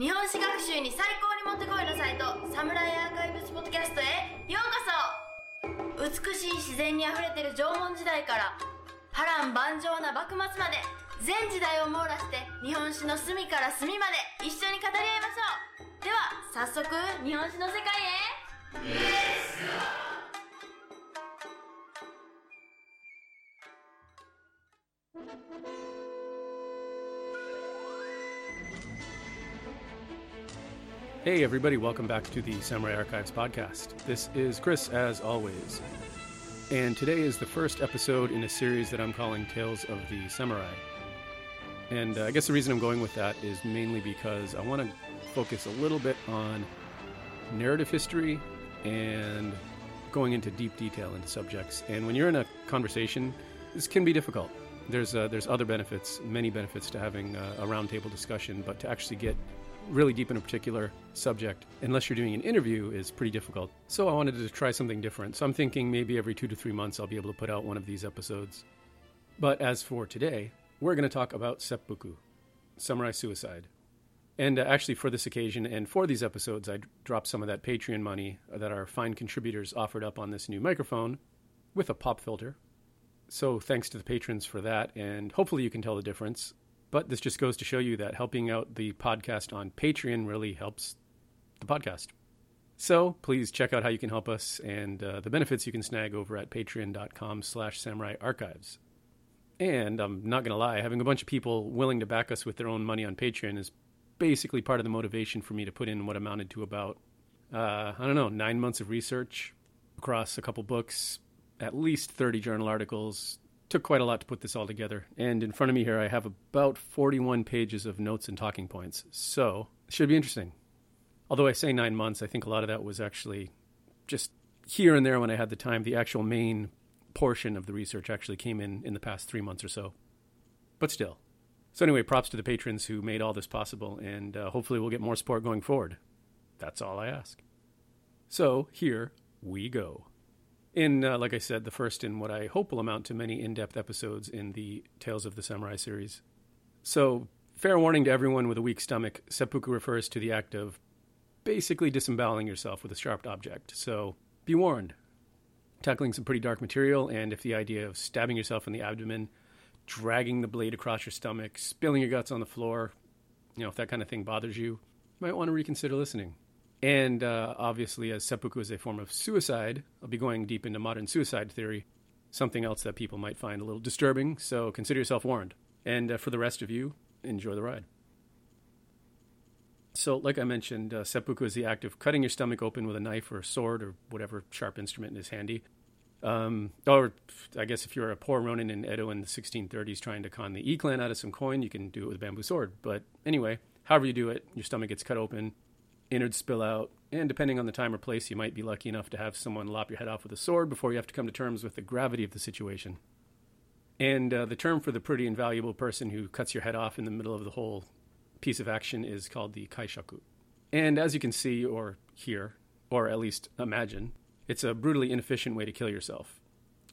日本史学習に最高にもってこいのサイトサムライアーカイブスポッドキャストへようこそ。美しい自然にあふれてる縄文時代から波乱万丈な幕末まで全時代を網羅して日本史の隅から隅まで一緒に語り合いましょう。では早速日本史の世界へ。Hey, everybody, welcome back to the Samurai Archives podcast. This is Chris, as always. And today is the first episode in a series that I'm calling Tales of the Samurai. And uh, I guess the reason I'm going with that is mainly because I want to focus a little bit on narrative history and going into deep detail into subjects. And when you're in a conversation, this can be difficult. There's uh, there's other benefits, many benefits to having uh, a roundtable discussion, but to actually get really deep in a particular subject, unless you're doing an interview, is pretty difficult. So I wanted to try something different. So I'm thinking maybe every two to three months I'll be able to put out one of these episodes. But as for today, we're going to talk about seppuku, samurai suicide. And uh, actually, for this occasion and for these episodes, I dropped some of that Patreon money that our fine contributors offered up on this new microphone with a pop filter. So thanks to the patrons for that, and hopefully you can tell the difference. But this just goes to show you that helping out the podcast on Patreon really helps the podcast. So please check out how you can help us and uh, the benefits you can snag over at patreon.com slash samurai archives. And I'm not going to lie, having a bunch of people willing to back us with their own money on Patreon is basically part of the motivation for me to put in what amounted to about, uh, I don't know, nine months of research across a couple books, at least 30 journal articles, took quite a lot to put this all together. And in front of me here, I have about 41 pages of notes and talking points. So should be interesting. Although I say nine months, I think a lot of that was actually just here and there when I had the time. The actual main portion of the research actually came in in the past three months or so. But still. So, anyway, props to the patrons who made all this possible, and uh, hopefully we'll get more support going forward. That's all I ask. So, here we go in, uh, like I said, the first in what I hope will amount to many in depth episodes in the Tales of the Samurai series. So, fair warning to everyone with a weak stomach seppuku refers to the act of basically disemboweling yourself with a sharp object. So, be warned. Tackling some pretty dark material, and if the idea of stabbing yourself in the abdomen, dragging the blade across your stomach, spilling your guts on the floor, you know, if that kind of thing bothers you, you might want to reconsider listening. And uh, obviously, as seppuku is a form of suicide, I'll be going deep into modern suicide theory, something else that people might find a little disturbing, so consider yourself warned. And uh, for the rest of you, enjoy the ride. So, like I mentioned, uh, seppuku is the act of cutting your stomach open with a knife or a sword or whatever sharp instrument is handy. Um, or I guess if you're a poor Ronin in Edo in the 1630s trying to con the E clan out of some coin, you can do it with a bamboo sword. But anyway, however you do it, your stomach gets cut open innards spill out, and depending on the time or place, you might be lucky enough to have someone lop your head off with a sword before you have to come to terms with the gravity of the situation. And uh, the term for the pretty invaluable person who cuts your head off in the middle of the whole piece of action is called the kaishaku. And as you can see or hear, or at least imagine, it's a brutally inefficient way to kill yourself.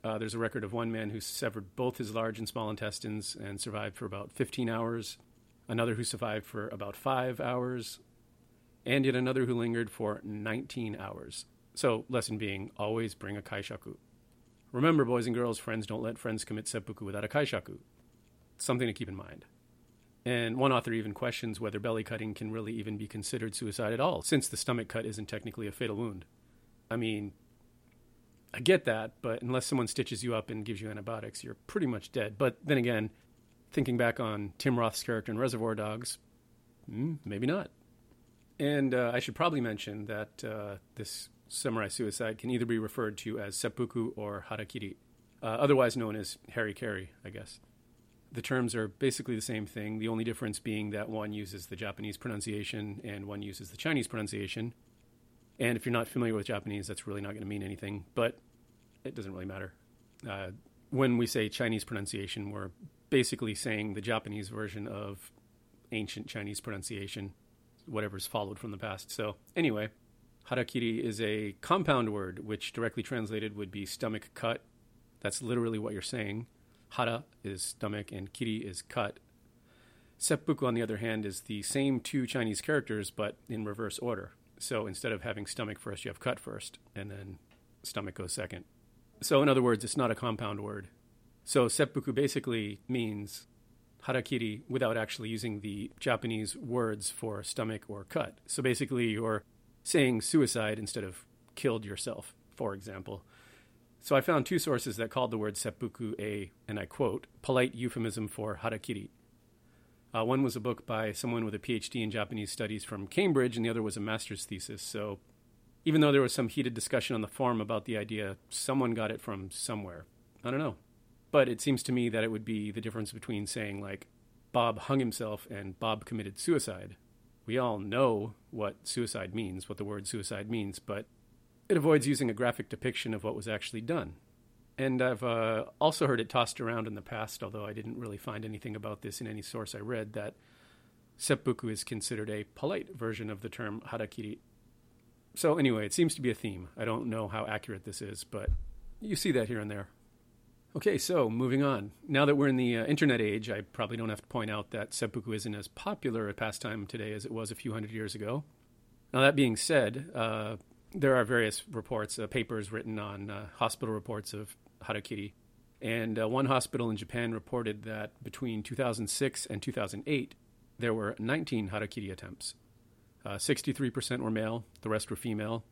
Uh, there's a record of one man who severed both his large and small intestines and survived for about 15 hours, another who survived for about five hours, and yet another who lingered for 19 hours. So, lesson being always bring a kaishaku. Remember, boys and girls, friends don't let friends commit seppuku without a kaishaku. Something to keep in mind. And one author even questions whether belly cutting can really even be considered suicide at all, since the stomach cut isn't technically a fatal wound. I mean, I get that, but unless someone stitches you up and gives you antibiotics, you're pretty much dead. But then again, thinking back on Tim Roth's character in Reservoir Dogs, mm, maybe not. And uh, I should probably mention that uh, this samurai suicide can either be referred to as seppuku or harakiri, uh, otherwise known as hara-kiri, I guess. The terms are basically the same thing, the only difference being that one uses the Japanese pronunciation and one uses the Chinese pronunciation. And if you're not familiar with Japanese, that's really not going to mean anything, but it doesn't really matter. Uh, when we say Chinese pronunciation, we're basically saying the Japanese version of ancient Chinese pronunciation whatever's followed from the past. So, anyway, harakiri is a compound word, which directly translated would be stomach cut. That's literally what you're saying. Hara is stomach and kiri is cut. Seppuku, on the other hand, is the same two Chinese characters, but in reverse order. So instead of having stomach first, you have cut first, and then stomach goes second. So, in other words, it's not a compound word. So, seppuku basically means harakiri without actually using the Japanese words for stomach or cut. So, basically, you're saying suicide instead of killed yourself, for example. So, I found two sources that called the word seppuku a, and I quote, polite euphemism for harakiri. Uh, one was a book by someone with a PhD in Japanese studies from Cambridge, and the other was a master's thesis. So, even though there was some heated discussion on the forum about the idea, someone got it from somewhere. I don't know. But it seems to me that it would be the difference between saying, like, Bob hung himself and Bob committed suicide. We all know what suicide means, what the word suicide means, but it avoids using a graphic depiction of what was actually done. And I've uh, also heard it tossed around in the past, although I didn't really find anything about this in any source I read, that seppuku is considered a polite version of the term harakiri so, anyway, it seems to be a theme. I don't know how accurate this is, but you see that here and there. Okay, so moving on. Now that we're in the uh, internet age, I probably don't have to point out that seppuku isn't as popular a pastime today as it was a few hundred years ago. Now, that being said, uh, there are various reports, uh, papers written on uh, hospital reports of harakiri. And uh, one hospital in Japan reported that between 2006 and 2008, there were 19 harakiri attempts. Uh, 63% were male, the rest were female.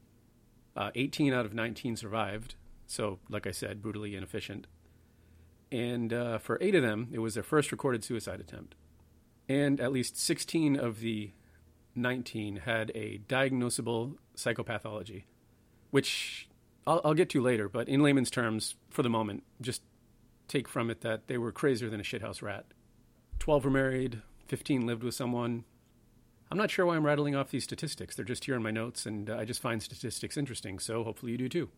Uh, 18 out of 19 survived, so, like I said, brutally inefficient. And uh, for eight of them, it was their first recorded suicide attempt. And at least 16 of the 19 had a diagnosable psychopathology, which I'll, I'll get to later, but in layman's terms, for the moment, just take from it that they were crazier than a shithouse rat. 12 were married, 15 lived with someone, I'm not sure why I'm rattling off these statistics. They're just here in my notes, and uh, I just find statistics interesting, so hopefully you do too.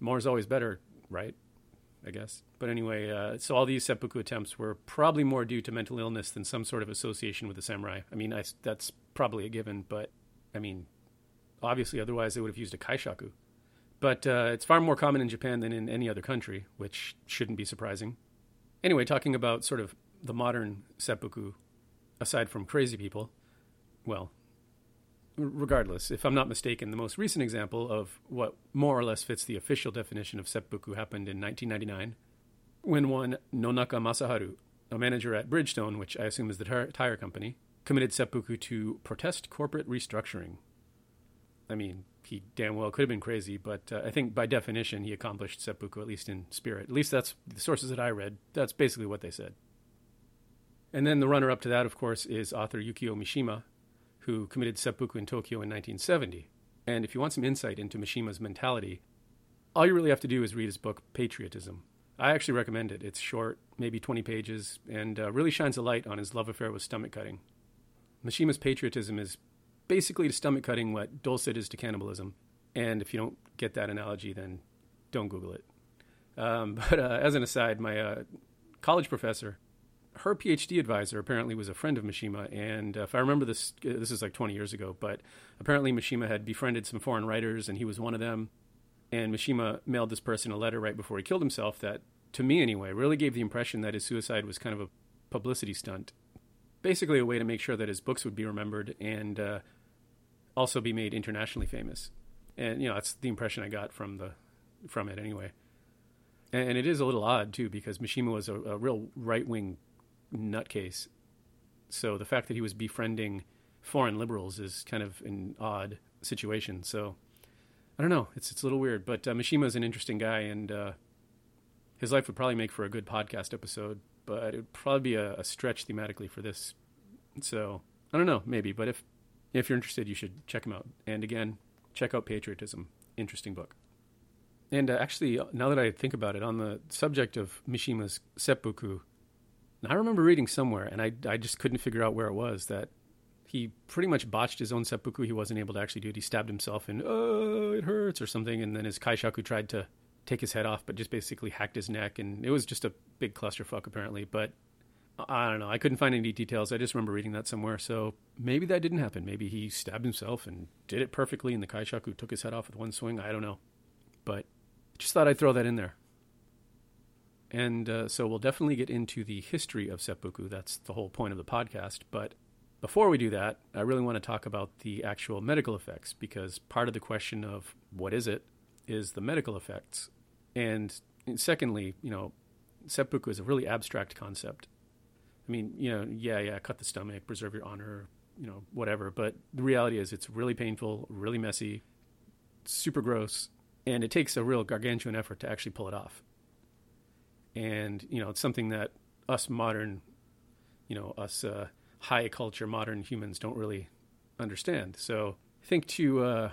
More is always better, right? I guess. But anyway, uh, so all these seppuku attempts were probably more due to mental illness than some sort of association with the samurai. I mean, I, that's probably a given, but I mean, obviously, otherwise they would have used a kaishaku. But uh, it's far more common in Japan than in any other country, which shouldn't be surprising. Anyway, talking about sort of the modern seppuku, aside from crazy people, well, regardless, if I'm not mistaken, the most recent example of what more or less fits the official definition of seppuku happened in 1999 when one Nonaka Masaharu, a manager at Bridgestone, which I assume is the tar- tire company, committed seppuku to protest corporate restructuring. I mean, he damn well could have been crazy, but uh, I think by definition he accomplished seppuku, at least in spirit. At least that's the sources that I read. That's basically what they said. And then the runner up to that, of course, is author Yukio Mishima, who committed seppuku in Tokyo in 1970. And if you want some insight into Mishima's mentality, all you really have to do is read his book, Patriotism. I actually recommend it. It's short, maybe 20 pages, and uh, really shines a light on his love affair with stomach cutting. Mishima's patriotism is basically to stomach cutting what dulcet is to cannibalism. And if you don't get that analogy, then don't Google it. Um, but uh, as an aside, my uh, college professor her PhD advisor apparently was a friend of Mishima, and if I remember this, uh, this is like 20 years ago, but apparently Mishima had befriended some foreign writers, and he was one of them. And Mishima mailed this person a letter right before he killed himself that, to me anyway, really gave the impression that his suicide was kind of a publicity stunt. Basically, a way to make sure that his books would be remembered and uh, also be made internationally famous. And you know, that's the impression I got from the from it anyway. And, and it is a little odd too because Mishima was a, a real right wing nutcase. So the fact that he was befriending foreign liberals is kind of an odd situation. So I don't know. It's it's a little weird, but uh, Mishima is an interesting guy, and uh, his life would probably make for a good podcast episode. But it would probably be a, a stretch thematically for this. So I don't know, maybe. But if if you're interested, you should check him out. And again, check out Patriotism. Interesting book. And uh, actually, now that I think about it, on the subject of Mishima's seppuku, I remember reading somewhere, and I, I just couldn't figure out where it was, that he pretty much botched his own seppuku. He wasn't able to actually do it. He stabbed himself and, oh, it hurts or something. And then his kaishaku tried to take his head off, but just basically hacked his neck. And it was just a big clusterfuck, apparently. But I don't know. I couldn't find any details. I just remember reading that somewhere. So maybe that didn't happen. Maybe he stabbed himself and did it perfectly, and the kaishaku took his head off with one swing. I don't know. But just thought I'd throw that in there. And uh, so we'll definitely get into the history of seppuku. That's the whole point of the podcast. But before we do that, I really want to talk about the actual medical effects because part of the question of what is it is the medical effects. And secondly, you know, seppuku is a really abstract concept. I mean, you know, yeah, yeah, cut the stomach, preserve your honor, you know, whatever. But the reality is it's really painful, really messy, super gross, and it takes a real gargantuan effort to actually pull it off. And, you know, it's something that us modern, you know, us uh, high culture modern humans don't really understand. So I think to uh,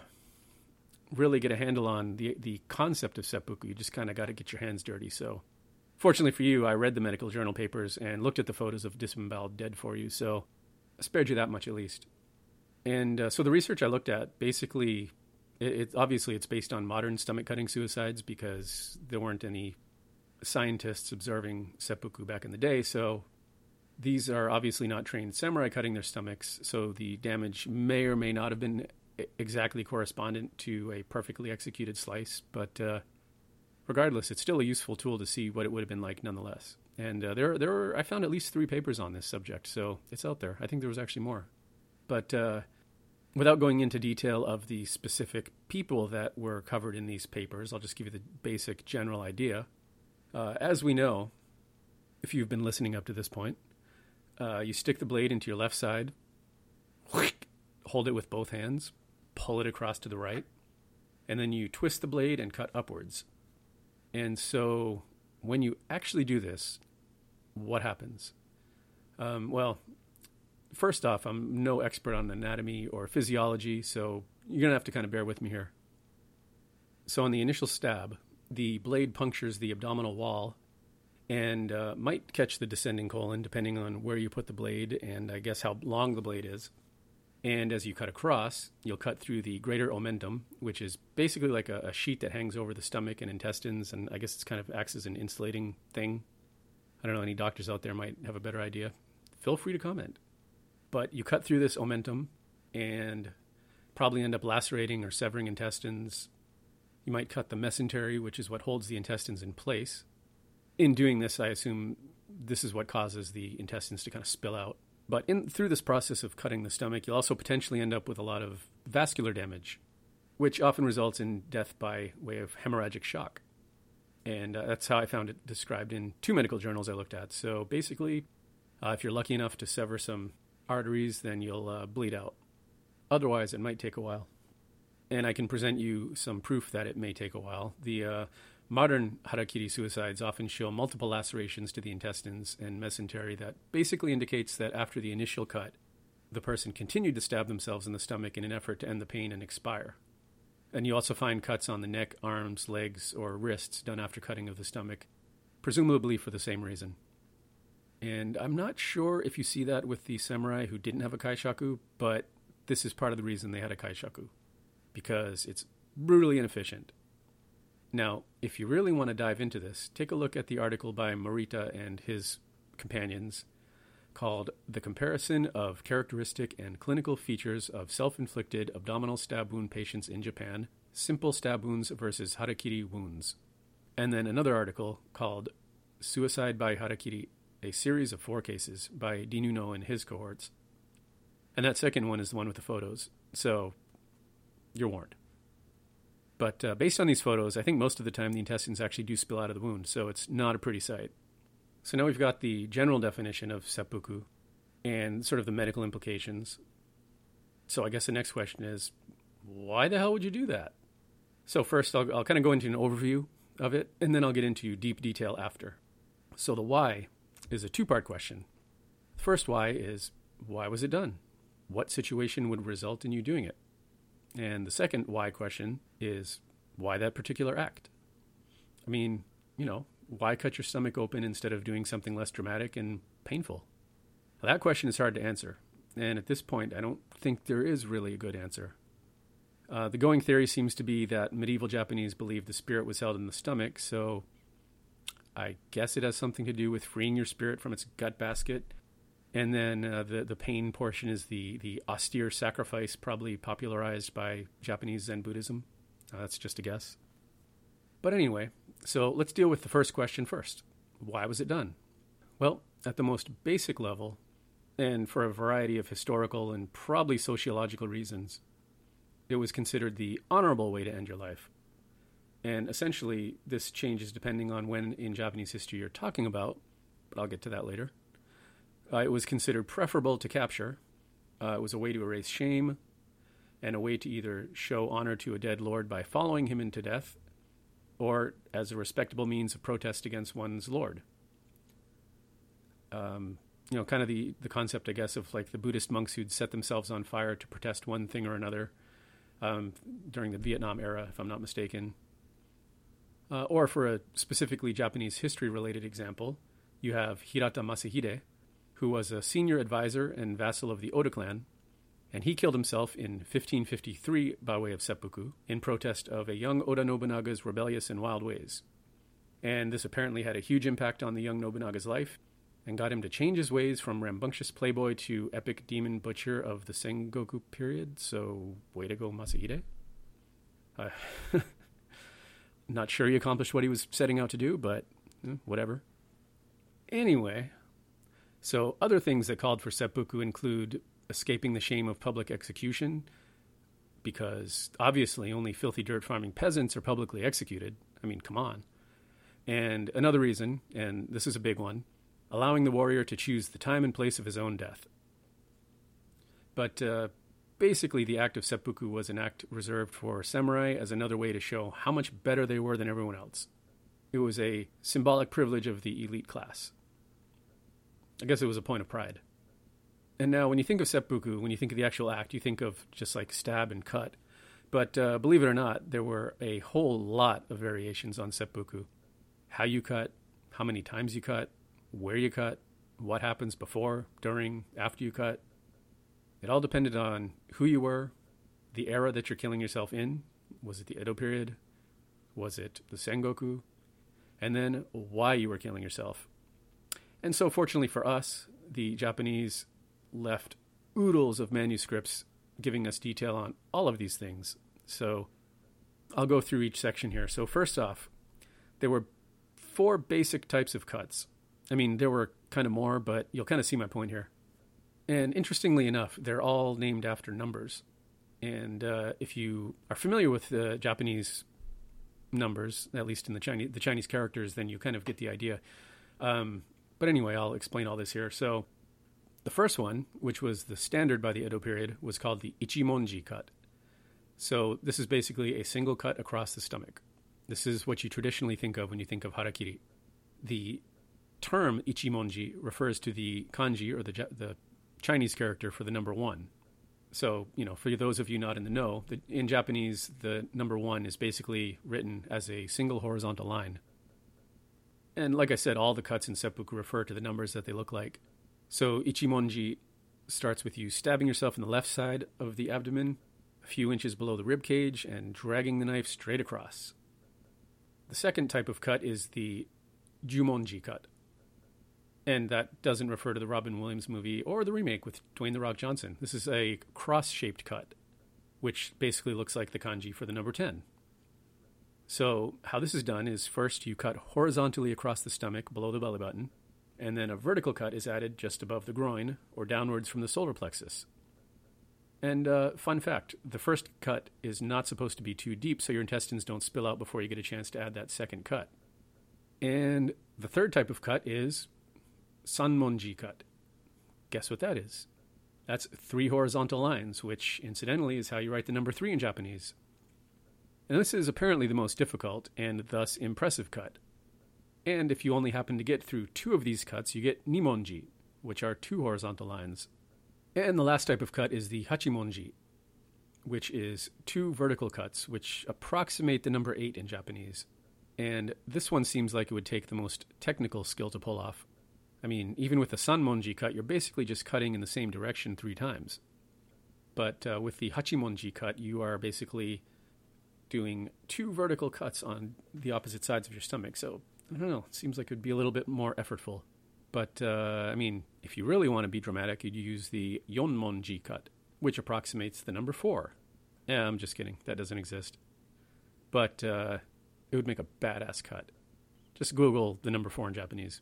really get a handle on the the concept of seppuku, you just kind of got to get your hands dirty. So fortunately for you, I read the medical journal papers and looked at the photos of disemboweled dead for you. So I spared you that much at least. And uh, so the research I looked at basically, it, it, obviously it's based on modern stomach cutting suicides because there weren't any scientists observing seppuku back in the day. So these are obviously not trained samurai cutting their stomachs. So the damage may or may not have been exactly correspondent to a perfectly executed slice, but uh, regardless, it's still a useful tool to see what it would have been like nonetheless. And uh, there, there were, I found at least three papers on this subject, so it's out there. I think there was actually more. But uh, without going into detail of the specific people that were covered in these papers, I'll just give you the basic general idea. Uh, as we know, if you've been listening up to this point, uh, you stick the blade into your left side, hold it with both hands, pull it across to the right, and then you twist the blade and cut upwards. And so when you actually do this, what happens? Um, well, first off, I'm no expert on anatomy or physiology, so you're going to have to kind of bear with me here. So, on the initial stab, the blade punctures the abdominal wall and uh, might catch the descending colon depending on where you put the blade and I guess how long the blade is. And as you cut across, you'll cut through the greater omentum, which is basically like a, a, sheet that hangs over the stomach and intestines, and I guess it's kind of acts as an insulating thing. I don't know, any doctors out there might have a better idea. Feel free to comment. But you cut through this omentum and probably end up lacerating or severing intestines. You might cut the mesentery, which is what holds the intestines in place. In doing this, I assume this is what causes the intestines to kind of spill out but in, through this process of cutting the stomach, you'll also potentially end up with a lot of vascular damage, which often results in death by way of hemorrhagic shock. And uh, that's how I found it described in two medical journals I looked at. So basically, uh, if you're lucky enough to sever some arteries, then you'll uh, bleed out. Otherwise, it might take a while. And I can present you some proof that it may take a while. The uh, Modern harakiri suicides often show multiple lacerations to the intestines and mesentery that basically indicates that after the initial cut, the person continued to stab themselves in the stomach in an effort to end the pain and expire. And you also find cuts on the neck, arms, legs, or wrists done after cutting of the stomach, presumably for the same reason. And I'm not sure if you see that with the samurai who didn't have a kaishaku, but this is part of the reason they had a kaishaku, because it's brutally inefficient. Now, if you really want to dive into this, take a look at the article by Morita and his companions called The Comparison of Characteristic and Clinical Features of Self Inflicted Abdominal Stab Wound Patients in Japan Simple Stab Wounds versus Harakiri Wounds. And then another article called Suicide by Harakiri A Series of Four Cases by Di Nunno and his cohorts. And that second one is the one with the photos. So you're warned. But uh, based on these photos, I think most of the time the intestines actually do spill out of the wound, so it's not a pretty sight. So now we've got the general definition of seppuku and sort of the medical implications. So I guess the next question is why the hell would you do that? So, first, I'll, I'll kind of go into an overview of it, and then I'll get into deep detail after. So, the why is a two part question. The first why is why was it done? What situation would result in you doing it? And the second why question is why that particular act? I mean, you know, why cut your stomach open instead of doing something less dramatic and painful? That question is hard to answer. And at this point, I don't think there is really a good answer. Uh, the going theory seems to be that medieval Japanese believed the spirit was held in the stomach, so I guess it has something to do with freeing your spirit from its gut basket and then uh, the the pain portion is the the austere sacrifice, probably popularized by Japanese Zen Buddhism. Uh, that's just a guess. But anyway, so let's deal with the first question first. why was it done? Well, at the most basic level, and for a variety of historical and probably sociological reasons, it was considered the honorable way to end your life. And essentially, this changes depending on when in Japanese history you're talking about, but I'll get to that later. Uh, it was considered preferable to capture. Uh, it was a way to erase shame and a way to either show honor to a dead lord by following him into death or as a respectable means of protest against one's lord. Um, you know, kind of the, the concept, I guess, of like the Buddhist monks who'd set themselves on fire to protest one thing or another um, during the Vietnam era, if I'm not mistaken. Uh, or for a specifically Japanese history related example, you have Hirata Masahide, who was a senior advisor and vassal of the Oda clan, and he killed himself in 1553 by way of seppuku in protest of a young Oda Nobunaga's rebellious and wild ways. And this apparently had a huge impact on the young Nobunaga's life and got him to change his ways from rambunctious playboy to epic demon butcher of the Sengoku period. So, way to go, Masahide. Uh, not sure he accomplished what he was setting out to do, but eh, whatever. Anyway, so other things that called for seppuku include escaping the shame of public execution, because obviously only filthy dirt farming peasants are publicly executed. I mean, come on. And another reason, and this is a big one, allowing the warrior to choose the time and place of his own death. But uh, basically, the act of seppuku was an act reserved for samurai as another way to show how much better they were than everyone else. It was a symbolic privilege of the elite class. I guess it was a point of pride. And now, when you think of seppuku, when you think of the actual act, you think of just like stab and cut. But uh, believe it or not, there were a whole lot of variations on seppuku. How you cut, how many times you cut, where you cut, what happens before, during, after you cut. It all depended on who you were, the era that you're killing yourself in. Was it the Edo period? Was it the Sengoku? And then why you were killing yourself. And so, fortunately for us, the Japanese left oodles of manuscripts giving us detail on all of these things. So, I'll go through each section here. So, first off, there were four basic types of cuts. I mean, there were kind of more, but you'll kind of see my point here. And interestingly enough, they're all named after numbers. And uh, if you are familiar with the Japanese numbers, at least in the Chinese the Chinese characters, then you kind of get the idea. Um, but anyway, I'll explain all this here. So, the first one, which was the standard by the Edo period, was called the Ichimonji cut. So, this is basically a single cut across the stomach. This is what you traditionally think of when you think of harakiri. The term Ichimonji refers to the kanji or the, the Chinese character for the number one. So, you know, for those of you not in the know, the, in Japanese, the number one is basically written as a single horizontal line. And like I said, all the cuts in seppuku refer to the numbers that they look like. So ichimonji starts with you stabbing yourself in the left side of the abdomen, a few inches below the rib cage, and dragging the knife straight across. The second type of cut is the jumonji cut. And that doesn't refer to the Robin Williams movie or the remake with Dwayne The Rock Johnson. This is a cross shaped cut, which basically looks like the kanji for the number 10. So, how this is done is first you cut horizontally across the stomach below the belly button, and then a vertical cut is added just above the groin or downwards from the solar plexus. And uh, fun fact the first cut is not supposed to be too deep so your intestines don't spill out before you get a chance to add that second cut. And the third type of cut is Sanmonji cut. Guess what that is? That's three horizontal lines, which incidentally is how you write the number three in Japanese. And this is apparently the most difficult and thus impressive cut. And if you only happen to get through two of these cuts, you get nimonji, which are two horizontal lines. And the last type of cut is the hachimonji, which is two vertical cuts, which approximate the number eight in Japanese. And this one seems like it would take the most technical skill to pull off. I mean, even with the sanmonji cut, you're basically just cutting in the same direction three times. But uh, with the hachimonji cut, you are basically doing two vertical cuts on the opposite sides of your stomach. So I don't know. It seems like it would be a little bit more effortful. But uh, I mean, if you really want to be dramatic, you'd use the yonmonji cut, which approximates the number four. Yeah, I'm just kidding. That doesn't exist. But uh, it would make a badass cut. Just Google the number four in Japanese.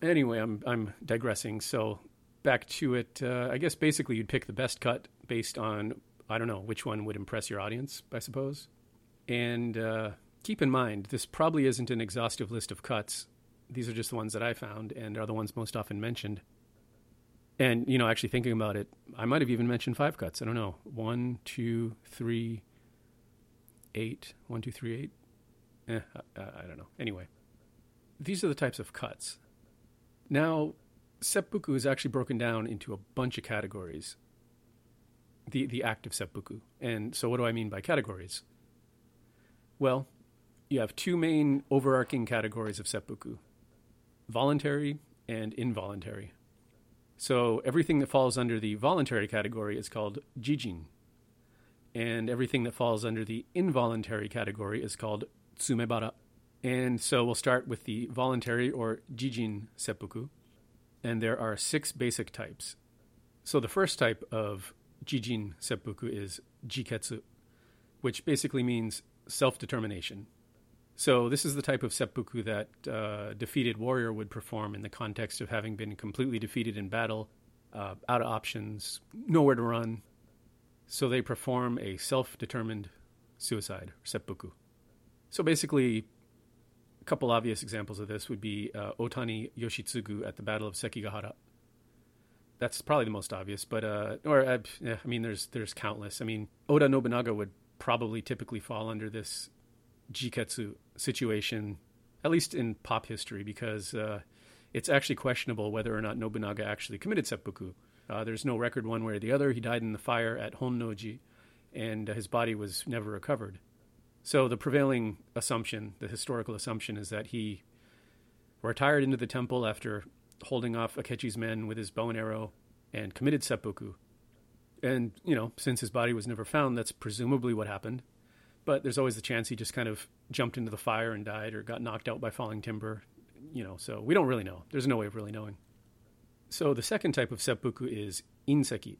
Anyway, I'm I'm digressing. So back to it. Uh, I guess basically you'd pick the best cut based on I don't know which one would impress your audience, I suppose. And uh, keep in mind, this probably isn't an exhaustive list of cuts. These are just the ones that I found and are the ones most often mentioned. And you know, actually thinking about it, I might have even mentioned five cuts. I don't know, one, two, three, eight, one, two, three, eight. Eh, I, I don't know. Anyway, these are the types of cuts. Now, seppuku is actually broken down into a bunch of categories. The the act of seppuku. And so what do I mean by categories? Well, you have two main overarching categories of seppuku. Voluntary and involuntary. So everything that falls under the voluntary category is called jijin. And everything that falls under the involuntary category is called tsumebara. And so we'll start with the voluntary or jijin seppuku. And there are six basic types. So the first type of jijin seppuku is jiketsu, which basically means self determination. So this is the type of seppuku that uh, defeated warrior would perform in the context of having been completely defeated in battle, uh, out of options, nowhere to run. So they perform a self-determined suicide, seppuku. So basically, a couple obvious examples of this would be uh, Otani Yoshitsugu at the Battle of Sekigahara. That's probably the most obvious, but uh, or uh, I mean, there's there's countless. I mean, Oda Nobunaga would probably typically fall under this jiketsu situation, at least in pop history, because uh, it's actually questionable whether or not Nobunaga actually committed seppuku. Uh, there's no record one way or the other. He died in the fire at Honnoji, and his body was never recovered. So the prevailing assumption, the historical assumption, is that he retired into the temple after holding off Akechi's men with his bow and arrow and committed seppuku. And, you know, since his body was never found, that's presumably what happened. But there's always the chance he just kind of jumped into the fire and died or got knocked out by falling timber, you know, so we don't really know. There's no way of really knowing. So the second type of seppuku is inseki,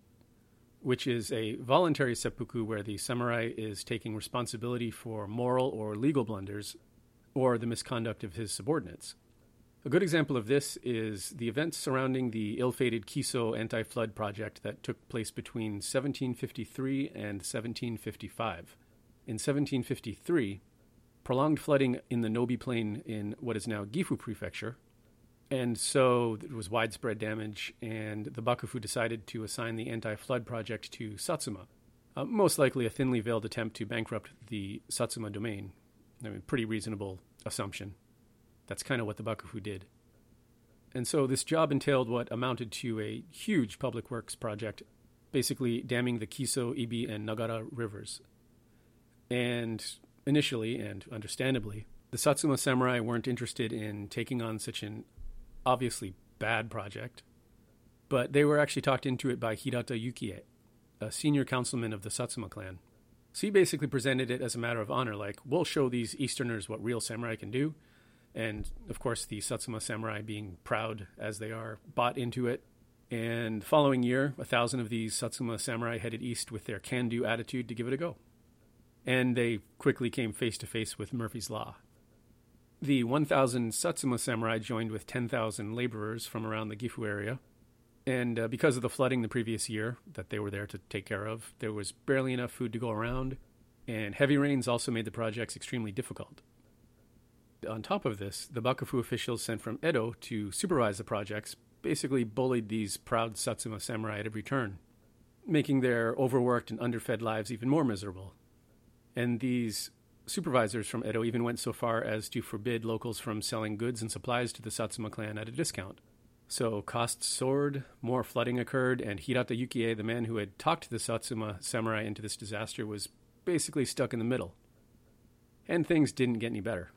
which is a voluntary seppuku where the samurai is taking responsibility for moral or legal blunders or the misconduct of his subordinates. A good example of this is the events surrounding the ill fated Kiso anti flood project that took place between 1753 and 1755. In 1753, prolonged flooding in the Nobi Plain in what is now Gifu Prefecture, and so there was widespread damage, and the Bakufu decided to assign the anti flood project to Satsuma, uh, most likely a thinly veiled attempt to bankrupt the Satsuma domain. I mean, pretty reasonable assumption. That's kind of what the Bakufu did. And so this job entailed what amounted to a huge public works project, basically damming the Kiso, Ibi, and Nagara rivers. And initially, and understandably, the Satsuma samurai weren't interested in taking on such an obviously bad project, but they were actually talked into it by Hirata Yukie, a senior councilman of the Satsuma clan. So he basically presented it as a matter of honor, like, we'll show these Easterners what real samurai can do, and of course, the Satsuma samurai, being proud as they are, bought into it. And the following year, a thousand of these Satsuma samurai headed east with their can do attitude to give it a go. And they quickly came face to face with Murphy's Law. The 1,000 Satsuma samurai joined with 10,000 laborers from around the Gifu area. And uh, because of the flooding the previous year that they were there to take care of, there was barely enough food to go around, and heavy rains also made the projects extremely difficult. On top of this, the Bakufu officials sent from Edo to supervise the projects basically bullied these proud Satsuma samurai at every turn, making their overworked and underfed lives even more miserable. And these supervisors from Edo even went so far as to forbid locals from selling goods and supplies to the Satsuma clan at a discount. So costs soared, more flooding occurred, and Hirata Yukie, the man who had talked the Satsuma samurai into this disaster, was basically stuck in the middle. And things didn't get any better.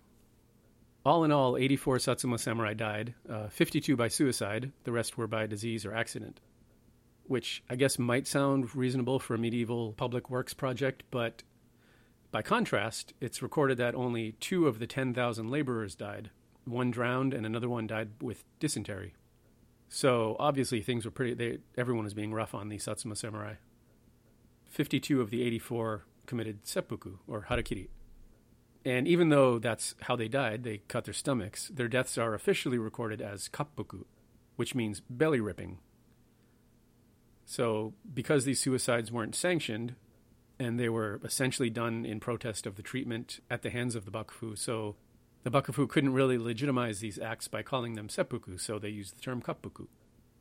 All in all, 84 Satsuma samurai died, uh, 52 by suicide, the rest were by disease or accident. Which I guess might sound reasonable for a medieval public works project, but by contrast, it's recorded that only two of the 10,000 laborers died. One drowned and another one died with dysentery. So obviously things were pretty, they, everyone was being rough on the Satsuma samurai. 52 of the 84 committed seppuku, or harakiri. And even though that's how they died, they cut their stomachs, their deaths are officially recorded as kappuku, which means belly ripping. So, because these suicides weren't sanctioned, and they were essentially done in protest of the treatment at the hands of the bakufu, so the bakufu couldn't really legitimize these acts by calling them seppuku, so they used the term kappuku.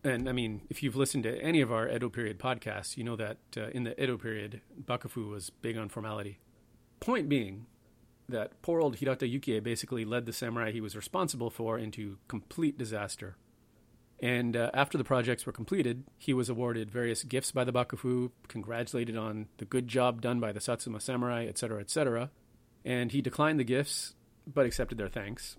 And I mean, if you've listened to any of our Edo period podcasts, you know that uh, in the Edo period, bakufu was big on formality. Point being, that poor old Hirata Yukie basically led the samurai he was responsible for into complete disaster. And uh, after the projects were completed, he was awarded various gifts by the Bakufu, congratulated on the good job done by the Satsuma samurai, etc., etc. And he declined the gifts, but accepted their thanks.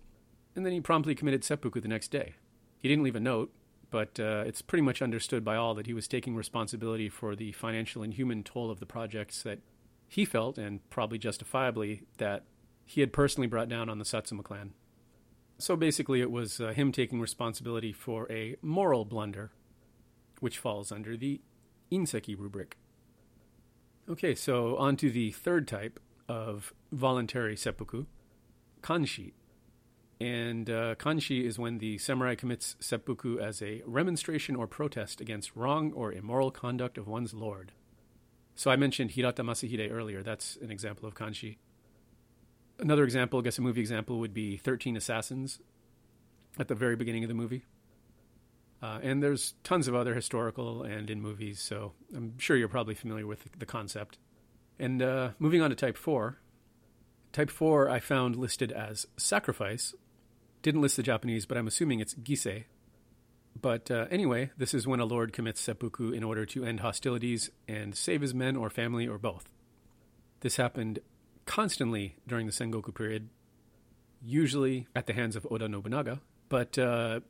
And then he promptly committed seppuku the next day. He didn't leave a note, but uh, it's pretty much understood by all that he was taking responsibility for the financial and human toll of the projects that he felt, and probably justifiably, that he had personally brought down on the Satsuma clan. So basically, it was uh, him taking responsibility for a moral blunder, which falls under the Inseki rubric. Okay, so on to the third type of voluntary seppuku, kanshi. And uh, kanshi is when the samurai commits seppuku as a remonstration or protest against wrong or immoral conduct of one's lord. So I mentioned Hirata Masahide earlier. That's an example of kanshi. Another example, I guess a movie example, would be 13 Assassins at the very beginning of the movie. Uh, and there's tons of other historical and in movies, so I'm sure you're probably familiar with the concept. And uh, moving on to Type 4. Type 4 I found listed as sacrifice. Didn't list the Japanese, but I'm assuming it's gisei. But uh, anyway, this is when a lord commits seppuku in order to end hostilities and save his men or family or both. This happened constantly during the Sengoku period, usually at the hands of Oda Nobunaga. But uh,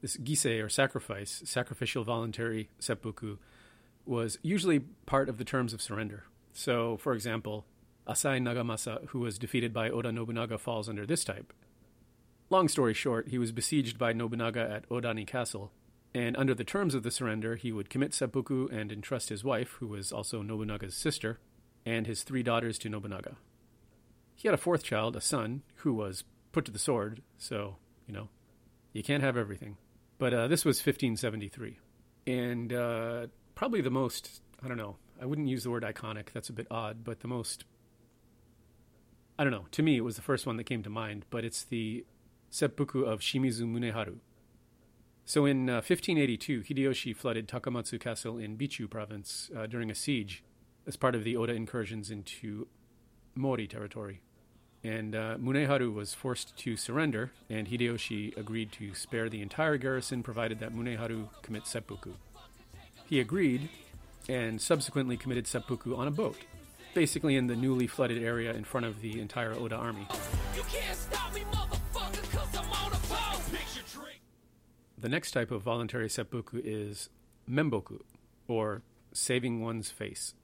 this gisei or sacrifice, sacrificial voluntary seppuku, was usually part of the terms of surrender. So, for example, Asai Nagamasa, who was defeated by Oda Nobunaga, falls under this type. Long story short, he was besieged by Nobunaga at Odani Castle, and under the terms of the surrender, he would commit seppuku and entrust his wife, who was also Nobunaga's sister, and his three daughters to Nobunaga. He had a fourth child, a son, who was put to the sword, so, you know, you can't have everything. But uh, this was 1573. And uh, probably the most, I don't know, I wouldn't use the word iconic, that's a bit odd, but the most, I don't know, to me it was the first one that came to mind, but it's the seppuku of Shimizu Muneharu. So in uh, 1582, Hideyoshi flooded Takamatsu Castle in Bitchu province uh, during a siege as part of the Oda incursions into Mori territory. And uh, Muneharu was forced to surrender, and Hideyoshi agreed to spare the entire garrison provided that Muneharu commit seppuku. He agreed, and subsequently committed seppuku on a boat, basically in the newly flooded area in front of the entire Oda army. Me, the next type of voluntary seppuku is memboku, or saving one's face.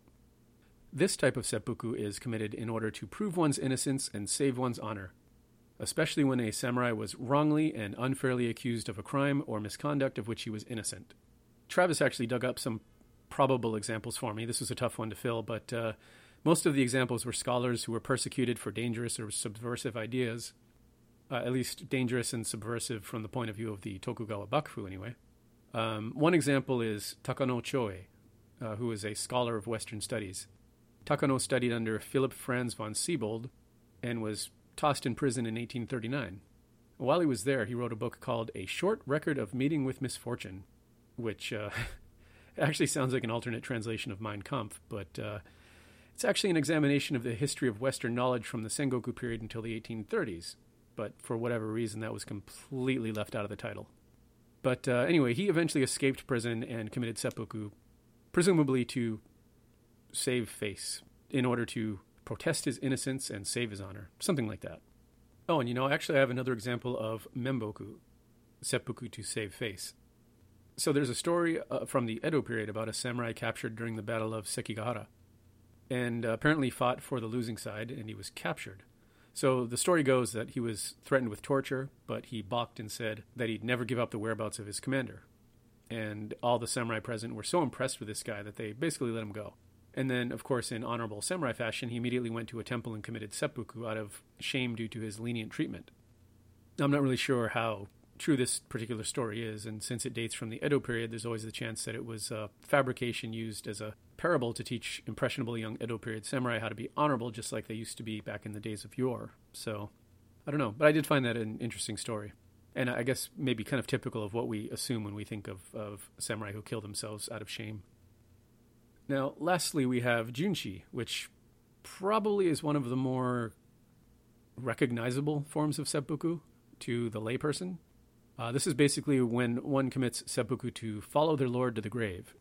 This type of seppuku is committed in order to prove one's innocence and save one's honor, especially when a samurai was wrongly and unfairly accused of a crime or misconduct of which he was innocent. Travis actually dug up some probable examples for me. This was a tough one to fill, but uh, most of the examples were scholars who were persecuted for dangerous or subversive ideas, uh, at least dangerous and subversive from the point of view of the Tokugawa Bakufu, anyway. Um, one example is Takano Choei, uh, who is a scholar of Western studies. Takano studied under Philip Franz von Siebold and was tossed in prison in 1839. While he was there, he wrote a book called A Short Record of Meeting with Misfortune, which uh, actually sounds like an alternate translation of Mein Kampf, but uh, it's actually an examination of the history of Western knowledge from the Sengoku period until the 1830s. But for whatever reason, that was completely left out of the title. But uh, anyway, he eventually escaped prison and committed seppuku, presumably to save face in order to protest his innocence and save his honor. Something like that. Oh, and you know, actually, I have another example of memboku, seppuku to save face. So there's a story uh, from the Edo period about a samurai captured during the Battle of Sekigahara, and uh, apparently fought for the losing side, and he was captured. So the story goes that he was threatened with torture, but he balked and said that he'd never give up the whereabouts of his commander. And all the samurai present were so impressed with this guy that they basically let him go. And then, of course, in honorable samurai fashion, he immediately went to a temple and committed seppuku out of shame due to his lenient treatment. I'm not really sure how true this particular story is, and since it dates from the Edo period, there's always the chance that it was a fabrication used as a parable to teach impressionable young Edo period samurai how to be honorable, just like they used to be back in the days of yore. So, I don't know, but I did find that an interesting story. And I guess maybe kind of typical of what we assume when we think of, of samurai who kill themselves out of shame. Now, lastly, we have Junshi, which probably is one of the more recognizable forms of seppuku to the layperson. Uh, this is basically when one commits seppuku to follow their lord to the grave.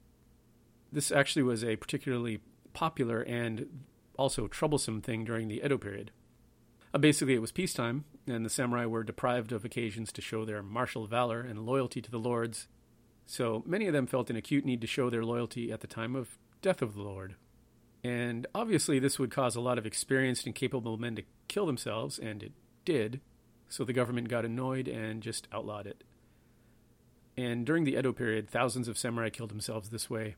This actually was a particularly popular and also troublesome thing during the Edo period. Uh, basically, it was peacetime, and the samurai were deprived of occasions to show their martial valor and loyalty to the lords, so many of them felt an acute need to show their loyalty at the time of death of the lord. And obviously, this would cause a lot of experienced and capable men to kill themselves, and it did, so the government got annoyed and just outlawed it. And during the Edo period, thousands of samurai killed themselves this way.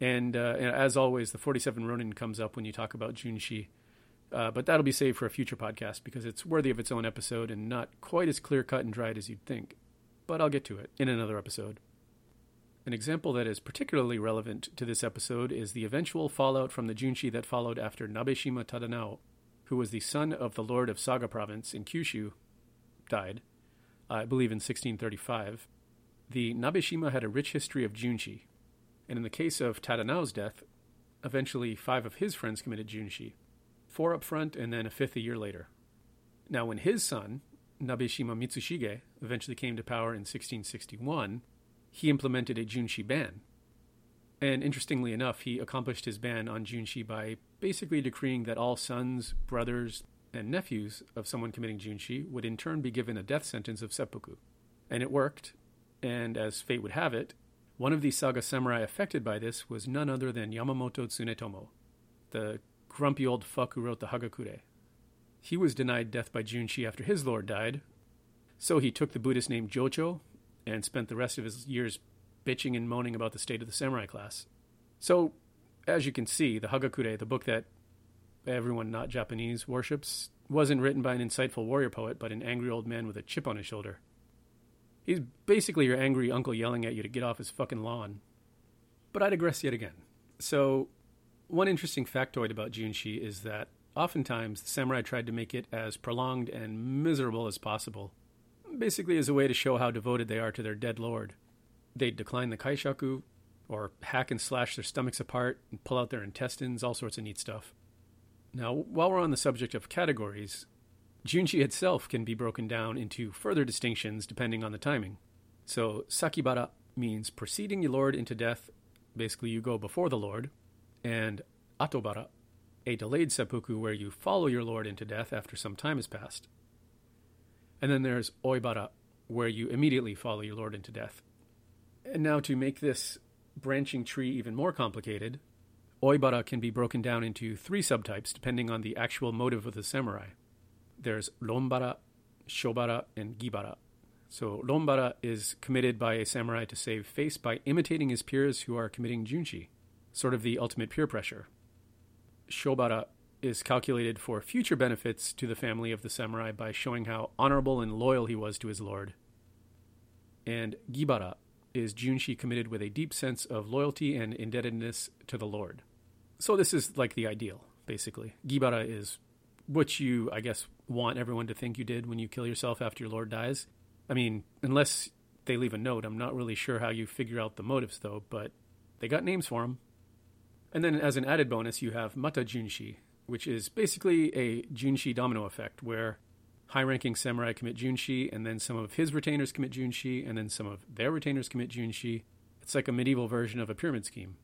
And, uh, and as always, the 47 Ronin comes up when you talk about Junshi. Uh, but that'll be saved for a future podcast because it's worthy of its own episode and not quite as clear cut and dried as you'd think. But I'll get to it in another episode. An example that is particularly relevant to this episode is the eventual fallout from the Junshi that followed after Nabeshima Tadanao, who was the son of the lord of Saga province in Kyushu, died, I believe in 1635. The Nabeshima had a rich history of Junshi, and in the case of Tadanao's death, eventually five of his friends committed Junshi four up front, and then a fifth a year later. Now, when his son, Nabeshima Mitsushige, eventually came to power in 1661, he implemented a Junshi ban. And interestingly enough, he accomplished his ban on Junshi by basically decreeing that all sons, brothers, and nephews of someone committing Junshi would in turn be given a death sentence of seppuku. And it worked, and as fate would have it, one of the saga samurai affected by this was none other than Yamamoto Tsunetomo, the grumpy old fuck who wrote the Hagakure. He was denied death by Junshi after his lord died, so he took the Buddhist name Jocho and spent the rest of his years bitching and moaning about the state of the samurai class. So, as you can see, the Hagakure, the book that everyone not Japanese worships, wasn't written by an insightful warrior poet, but an angry old man with a chip on his shoulder. He's basically your angry uncle yelling at you to get off his fucking lawn. But I digress yet again. So, one interesting factoid about Junshi is that oftentimes the samurai tried to make it as prolonged and miserable as possible, basically as a way to show how devoted they are to their dead lord. They'd decline the kaishaku, or hack and slash their stomachs apart and pull out their intestines, all sorts of neat stuff. Now, while we're on the subject of categories, Junshi itself can be broken down into further distinctions depending on the timing. So, sakibara means preceding your lord into death, basically, you go before the lord, and atobara, a delayed seppuku where you follow your lord into death after some time has passed. And then there's oibara, where you immediately follow your lord into death. And now to make this branching tree even more complicated, oibara can be broken down into three subtypes depending on the actual motive of the samurai. There's lombara, shobara, and gibara. So lombara is committed by a samurai to save face by imitating his peers who are committing junshi sort of the ultimate peer pressure. Shobara is calculated for future benefits to the family of the samurai by showing how honorable and loyal he was to his lord. And Gibara is Junshi committed with a deep sense of loyalty and indebtedness to the lord. So this is like the ideal, basically. Gibara is what you, I guess, want everyone to think you did when you kill yourself after your lord dies. I mean, unless they leave a note, I'm not really sure how you figure out the motives, though, but they got names for them. And then as an added bonus, you have Mata Junshi, which is basically a Junshi domino effect where high ranking samurai commit Junshi, and then some of his retainers commit Junshi, and then some of their retainers commit Junshi. It's like a medieval version of a pyramid scheme.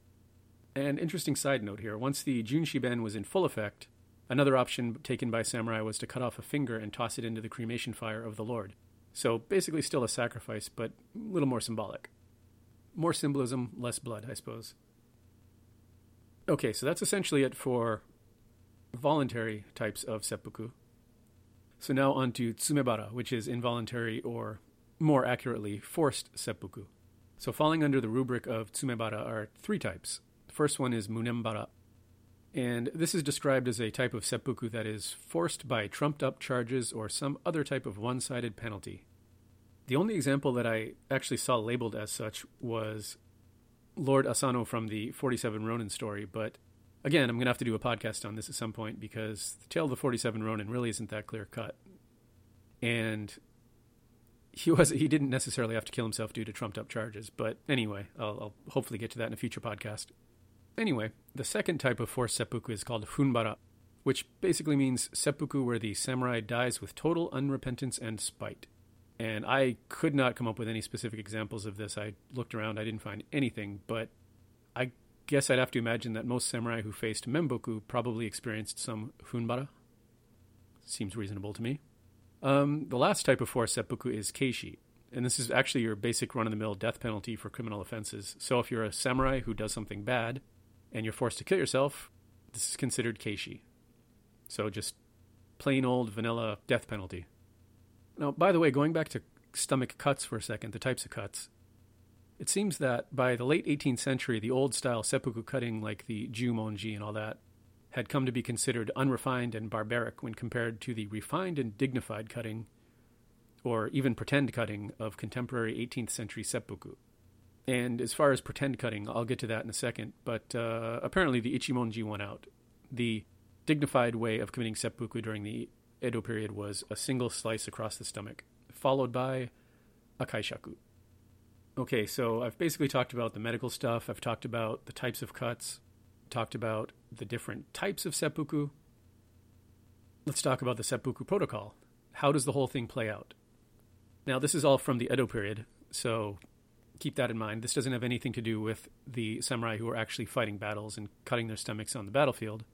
And interesting side note here once the Junshi Ben was in full effect, another option taken by samurai was to cut off a finger and toss it into the cremation fire of the Lord. So basically, still a sacrifice, but a little more symbolic. More symbolism, less blood, I suppose. Okay, so that's essentially it for voluntary types of seppuku. So now on to tsumebara, which is involuntary or, more accurately, forced seppuku. So falling under the rubric of tsumebara are three types. The first one is munembara, And this is described as a type of seppuku that is forced by trumped up charges or some other type of one sided penalty. The only example that I actually saw labeled as such was Lord Asano from the 47 Ronin story, but again, I'm going to have to do a podcast on this at some point because the tale of the 47 Ronin really isn't that clear cut. And he was he didn't necessarily have to kill himself due to trumped up charges, but anyway, I'll, I'll hopefully get to that in a future podcast. Anyway, the second type of forced seppuku is called funbara, which basically means seppuku where the samurai dies with total unrepentance and spite. And I could not come up with any specific examples of this. I looked around, I didn't find anything, but I guess I'd have to imagine that most samurai who faced memboku probably experienced some funbara. Seems reasonable to me. Um, the last type of forced seppuku is keishi, and this is actually your basic run of the mill death penalty for criminal offenses. So if you're a samurai who does something bad and you're forced to kill yourself, this is considered keishi. So just plain old vanilla death penalty. Now, by the way, going back to stomach cuts for a second, the types of cuts, it seems that by the late 18th century, the old style seppuku cutting, like the jumonji and all that, had come to be considered unrefined and barbaric when compared to the refined and dignified cutting, or even pretend cutting, of contemporary 18th century seppuku. And as far as pretend cutting, I'll get to that in a second, but uh, apparently the ichimonji won out. The dignified way of committing seppuku during the Edo period was a single slice across the stomach, followed by a kaishaku. Okay, so I've basically talked about the medical stuff, I've talked about the types of cuts, talked about the different types of seppuku. Let's talk about the seppuku protocol. How does the whole thing play out? Now, this is all from the Edo period, so keep that in mind. This doesn't have anything to do with the samurai who were actually fighting battles and cutting their stomachs on the battlefield.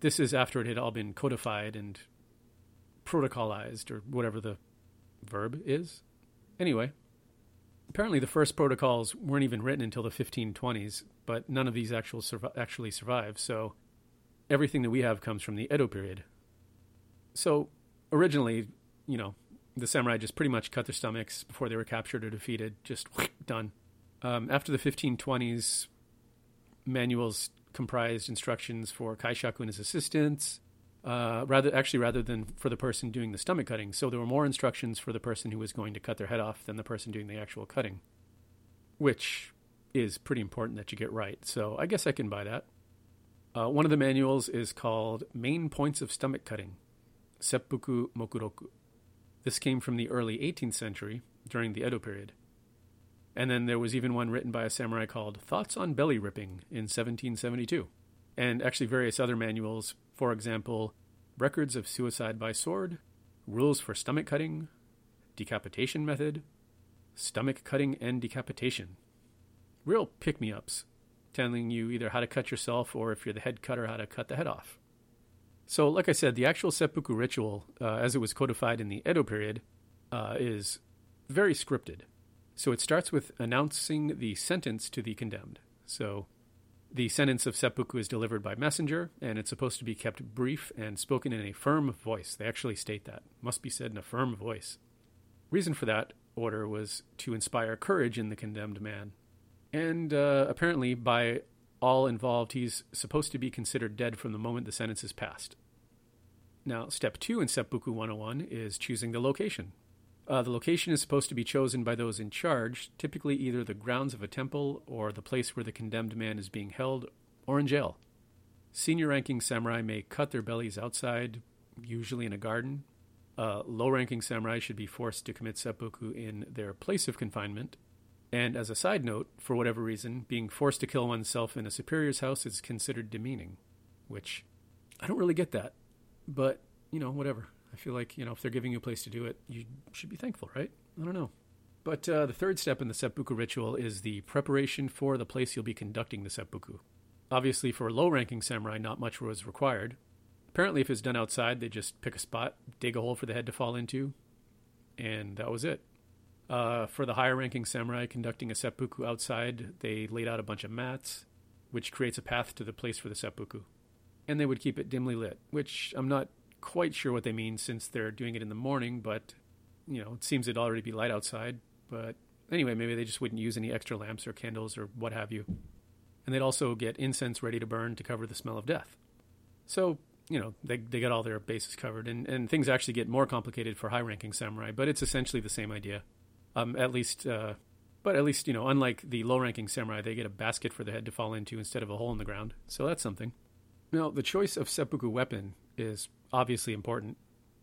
This is after it had all been codified and protocolized, or whatever the verb is. Anyway, apparently the first protocols weren't even written until the 1520s, but none of these actual actually survive. So everything that we have comes from the Edo period. So originally, you know, the samurai just pretty much cut their stomachs before they were captured or defeated, just done. Um, after the 1520s, manuals comprised instructions for kaishaku and his assistants, uh, rather actually rather than for the person doing the stomach cutting. So there were more instructions for the person who was going to cut their head off than the person doing the actual cutting, which is pretty important that you get right. So I guess I can buy that. Uh, one of the manuals is called Main Points of Stomach Cutting, Seppuku Mokuroku. This came from the early 18th century during the Edo period. And then there was even one written by a samurai called Thoughts on Belly Ripping in 1772. And actually, various other manuals, for example, Records of Suicide by Sword, Rules for Stomach Cutting, Decapitation Method, Stomach Cutting and Decapitation. Real pick me ups, telling you either how to cut yourself or if you're the head cutter, how to cut the head off. So, like I said, the actual seppuku ritual, uh, as it was codified in the Edo period, uh, is very scripted. So, it starts with announcing the sentence to the condemned. So, the sentence of seppuku is delivered by messenger, and it's supposed to be kept brief and spoken in a firm voice. They actually state that. Must be said in a firm voice. Reason for that order was to inspire courage in the condemned man. And uh, apparently, by all involved, he's supposed to be considered dead from the moment the sentence is passed. Now, step two in Seppuku 101 is choosing the location. Uh, the location is supposed to be chosen by those in charge, typically either the grounds of a temple or the place where the condemned man is being held or in jail. Senior ranking samurai may cut their bellies outside, usually in a garden. Uh, Low ranking samurai should be forced to commit seppuku in their place of confinement. And as a side note, for whatever reason, being forced to kill oneself in a superior's house is considered demeaning, which I don't really get that. But, you know, whatever. I feel like, you know, if they're giving you a place to do it, you should be thankful, right? I don't know. But uh, the third step in the seppuku ritual is the preparation for the place you'll be conducting the seppuku. Obviously, for low ranking samurai, not much was required. Apparently, if it's done outside, they just pick a spot, dig a hole for the head to fall into, and that was it. Uh, for the higher ranking samurai conducting a seppuku outside, they laid out a bunch of mats, which creates a path to the place for the seppuku. And they would keep it dimly lit, which I'm not quite sure what they mean since they're doing it in the morning, but you know, it seems it'd already be light outside. But anyway, maybe they just wouldn't use any extra lamps or candles or what have you. And they'd also get incense ready to burn to cover the smell of death. So, you know, they, they get all their bases covered, and, and things actually get more complicated for high ranking samurai, but it's essentially the same idea. Um, at least, uh, but at least, you know, unlike the low ranking samurai, they get a basket for the head to fall into instead of a hole in the ground. So that's something. Now, the choice of seppuku weapon is obviously important.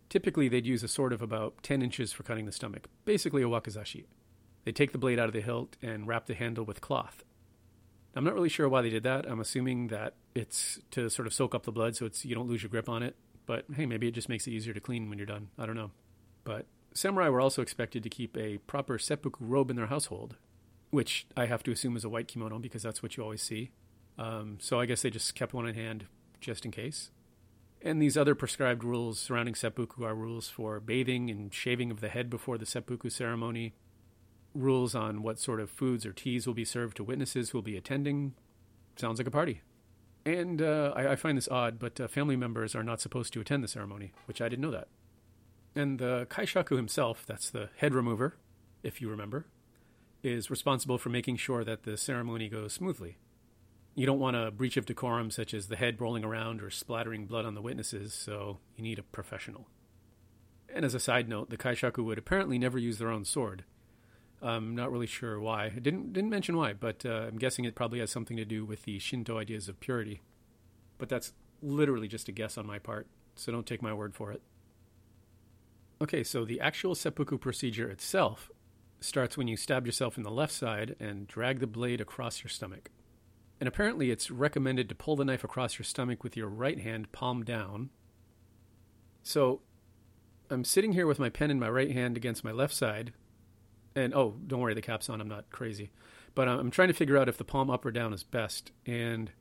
Typically, they'd use a sword of about 10 inches for cutting the stomach, basically a wakizashi. They take the blade out of the hilt and wrap the handle with cloth. I'm not really sure why they did that. I'm assuming that it's to sort of soak up the blood so it's you don't lose your grip on it. But hey, maybe it just makes it easier to clean when you're done. I don't know. But samurai were also expected to keep a proper seppuku robe in their household, which I have to assume is a white kimono because that's what you always see. Um, so I guess they just kept one in hand just in case. And these other prescribed rules surrounding seppuku are rules for bathing and shaving of the head before the seppuku ceremony, rules on what sort of foods or teas will be served to witnesses who will be attending. Sounds like a party. And uh, I, I, find this odd, but uh, family members are not supposed to attend the ceremony, which I didn't know that. And the kaishaku himself, that's the head remover, if you remember, is responsible for making sure that the ceremony goes smoothly. You don't want a breach of decorum such as the head rolling around or splattering blood on the witnesses, so you need a professional. And as a side note, the kaishaku would apparently never use their own sword, I'm not really sure why. It didn't didn't mention why, but uh, I'm guessing it probably has something to do with the Shinto ideas of purity. But that's literally just a guess on my part, so don't take my word for it. Okay, so the actual seppuku procedure itself starts when you stab yourself in the left side and drag the blade across your stomach. And apparently, it's recommended to pull the knife across your stomach with your right hand palm down. So, I'm sitting here with my pen in my right hand against my left side, and oh, don't worry, the cap's on. I'm not crazy, but uh, I'm trying to figure out if the palm up or down is best. And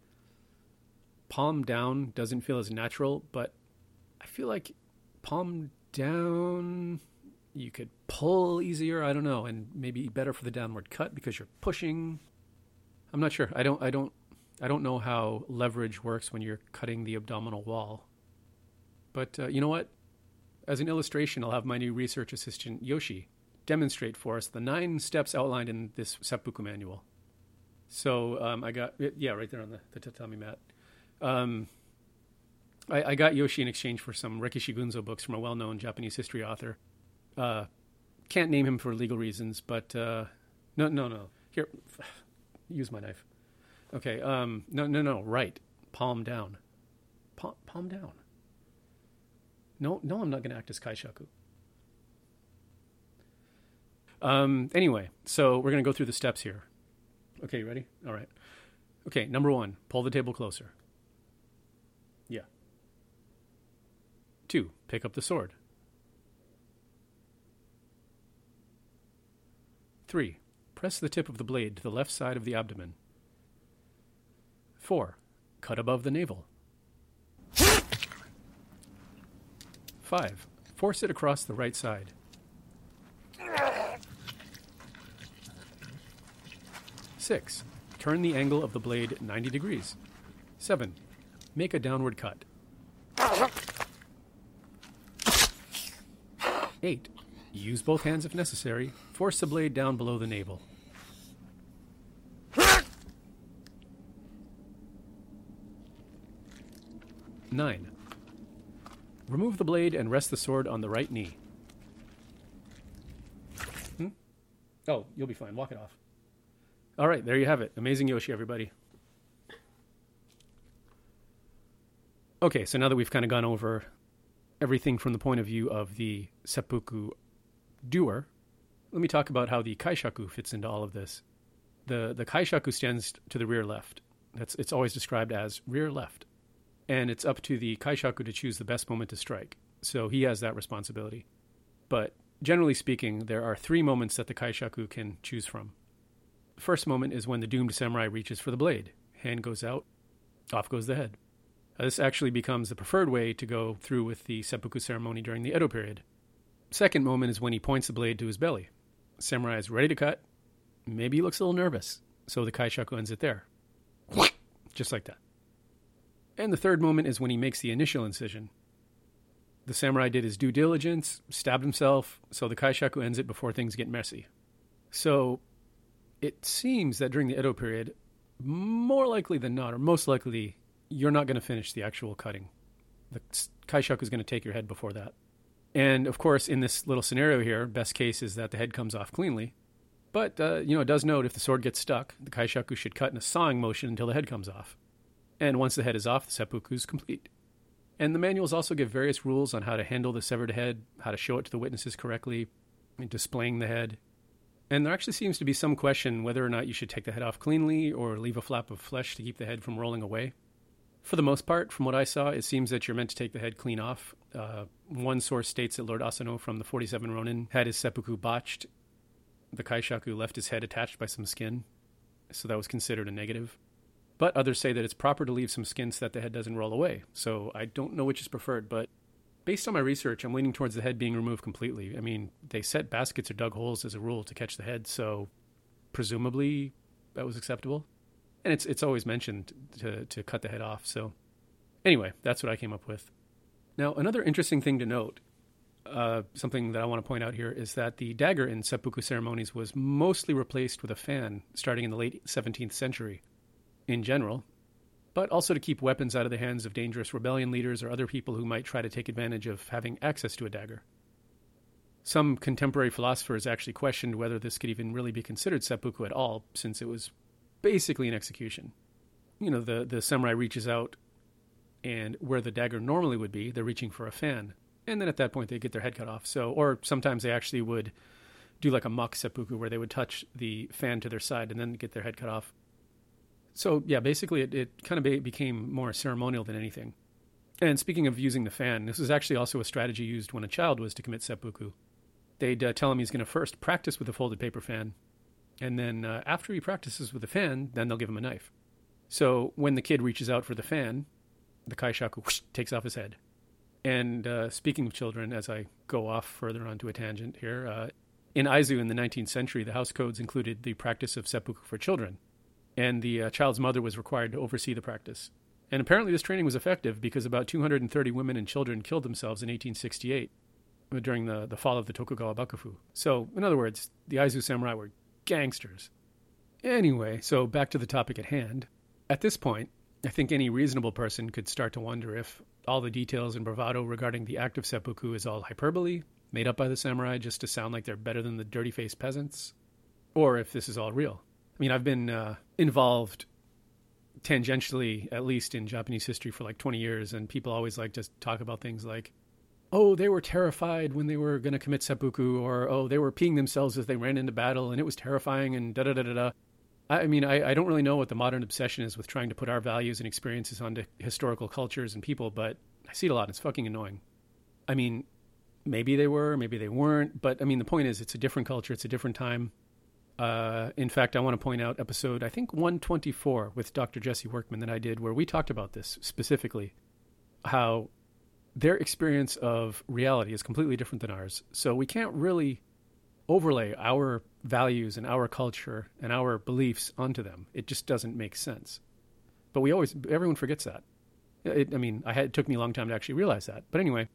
palm down doesn't feel as natural, but I feel like palm down you could pull easier. I don't know, and maybe better for the downward cut because you're pushing. I'm not sure. I don't. I don't. I don't know how leverage works when you're cutting the abdominal wall. But uh, you know what? As an illustration, I'll have my new research assistant Yoshi demonstrate for us the nine steps outlined in this seppuku manual. So um, I got yeah right there on the, the tatami mat. Um, I, I, got Yoshi in exchange for some Rekishi Gunzo books from a well-known Japanese history author. Uh, can't name him for legal reasons, but uh, no, no, no. Here, use my knife. Okay. Um, no, no, no. Right. Palm down. Palm, palm down. No, no. I'm not going to act as kaishaku. Um, anyway, so we're going to go through the steps here. Okay, ready? All right. Okay, number one, pull the table closer. Yeah. Two, pick up the sword. Three, press the tip of the blade to the left side of the abdomen. Four, cut above the navel. Five, force it across the right side. 6. Turn the angle of the blade 90 degrees. 7. Make a downward cut. 8. Use both hands if necessary. Force the blade down below the navel. 9. Remove the blade and rest the sword on the right knee. Hmm? Oh, you'll be fine. Walk it off. All right, there you have it. Amazing Yoshi, everybody. Okay, so now that we've kind of gone over everything from the point of view of the seppuku doer, let me talk about how the kaishaku fits into all of this. The the kaishaku stands to the rear left. That's it's always described as rear left. And it's up to the kaishaku to choose the best moment to strike. So he has that responsibility. But generally speaking, there are three moments that the kaishaku can choose from. The first moment is when the doomed samurai reaches for the blade. Hand goes out, off goes the head. Uh, this actually becomes the preferred way to go through with the seppuku ceremony during the Edo period. Second moment is when he points the blade to his belly. samurai is ready to cut. Maybe he looks a little nervous, so the kaishaku ends it there. Just like that. And the third moment is when he makes the initial incision. The samurai did his due diligence, stabbed himself, so the kaishaku ends it before things get messy. So it seems that during the Edo period, more likely than not, or most likely, you're not going to finish the actual cutting. The kaishaku is going to take your head before that. And of course, in this little scenario here, best case is that the head comes off cleanly. But, uh, you know, it does note if the sword gets stuck, the kaishaku should cut in a sawing motion until the head comes off. And once the head is off, the seppuku is complete. And the manuals also give various rules on how to handle the severed head, how to show it to the witnesses correctly, displaying the head. And there actually seems to be some question whether or not you should take the head off cleanly or leave a flap of flesh to keep the head from rolling away. For the most part, from what I saw, it seems that you're meant to take the head clean off. Uh, one source states that Lord Asano from the 47 Ronin had his seppuku botched. The kaishaku left his head attached by some skin, so that was considered a negative. But others say that it's proper to leave some skin so that the head doesn't roll away. So I don't know which is preferred, but based on my research, I'm leaning towards the head being removed completely. I mean, they set baskets or dug holes as a rule to catch the head, so presumably that was acceptable. And it's it's always mentioned to to cut the head off. So anyway, that's what I came up with. Now, another interesting thing to note, uh, something that I want to point out here, is that the dagger in seppuku ceremonies was mostly replaced with a fan starting in the late 17th century in general, but also to keep weapons out of the hands of dangerous rebellion leaders or other people who might try to take advantage of having access to a dagger. Some contemporary philosophers actually questioned whether this could even really be considered seppuku at all, since it was basically an execution. You know, the, the samurai reaches out, and where the dagger normally would be, they're reaching for a fan. And then at that point, they get their head cut off. So, or sometimes they actually would do like a mock seppuku where they would touch the fan to their side and then get their head cut off. So yeah, basically it, it kind of be, became more ceremonial than anything. And speaking of using the fan, this was actually also a strategy used when a child was to commit seppuku. They'd uh, tell him he's going to first practice with a folded paper fan, and then uh, after he practices with the fan, then they'll give him a knife. So when the kid reaches out for the fan, the kaishaku whoosh, takes off his head. And uh, speaking of children, as I go off further onto a tangent here, uh, in Aizu in the 19th century, the house codes included the practice of seppuku for children and the uh, child's mother was required to oversee the practice. And apparently, this training was effective because about 230 women and children killed themselves in 1868 during the, the fall of the Tokugawa Bakufu. So, in other words, the Aizu samurai were gangsters. Anyway, so back to the topic at hand. At this point, I think any reasonable person could start to wonder if all the details and bravado regarding the act of seppuku is all hyperbole, made up by the samurai just to sound like they're better than the dirty faced peasants, or if this is all real. I mean, I've been uh, involved tangentially, at least in Japanese history, for like 20 years, and people always like just talk about things like, oh, they were terrified when they were going to commit seppuku, or oh, they were peeing themselves as they ran into battle, and it was terrifying, and da da da da da. I mean, I, I don't really know what the modern obsession is with trying to put our values and experiences onto historical cultures and people, but I see it a lot. And it's fucking annoying. I mean, maybe they were, maybe they weren't, but I mean, the point is, it's a different culture, it's a different time. Uh, in fact, I want to point out episode, I think 124 with Dr. Jesse Workman that I did, where we talked about this specifically how their experience of reality is completely different than ours. So we can't really overlay our values and our culture and our beliefs onto them. It just doesn't make sense. But we always, everyone forgets that. It, I mean, I had, it took me a long time to actually realize that. But anyway,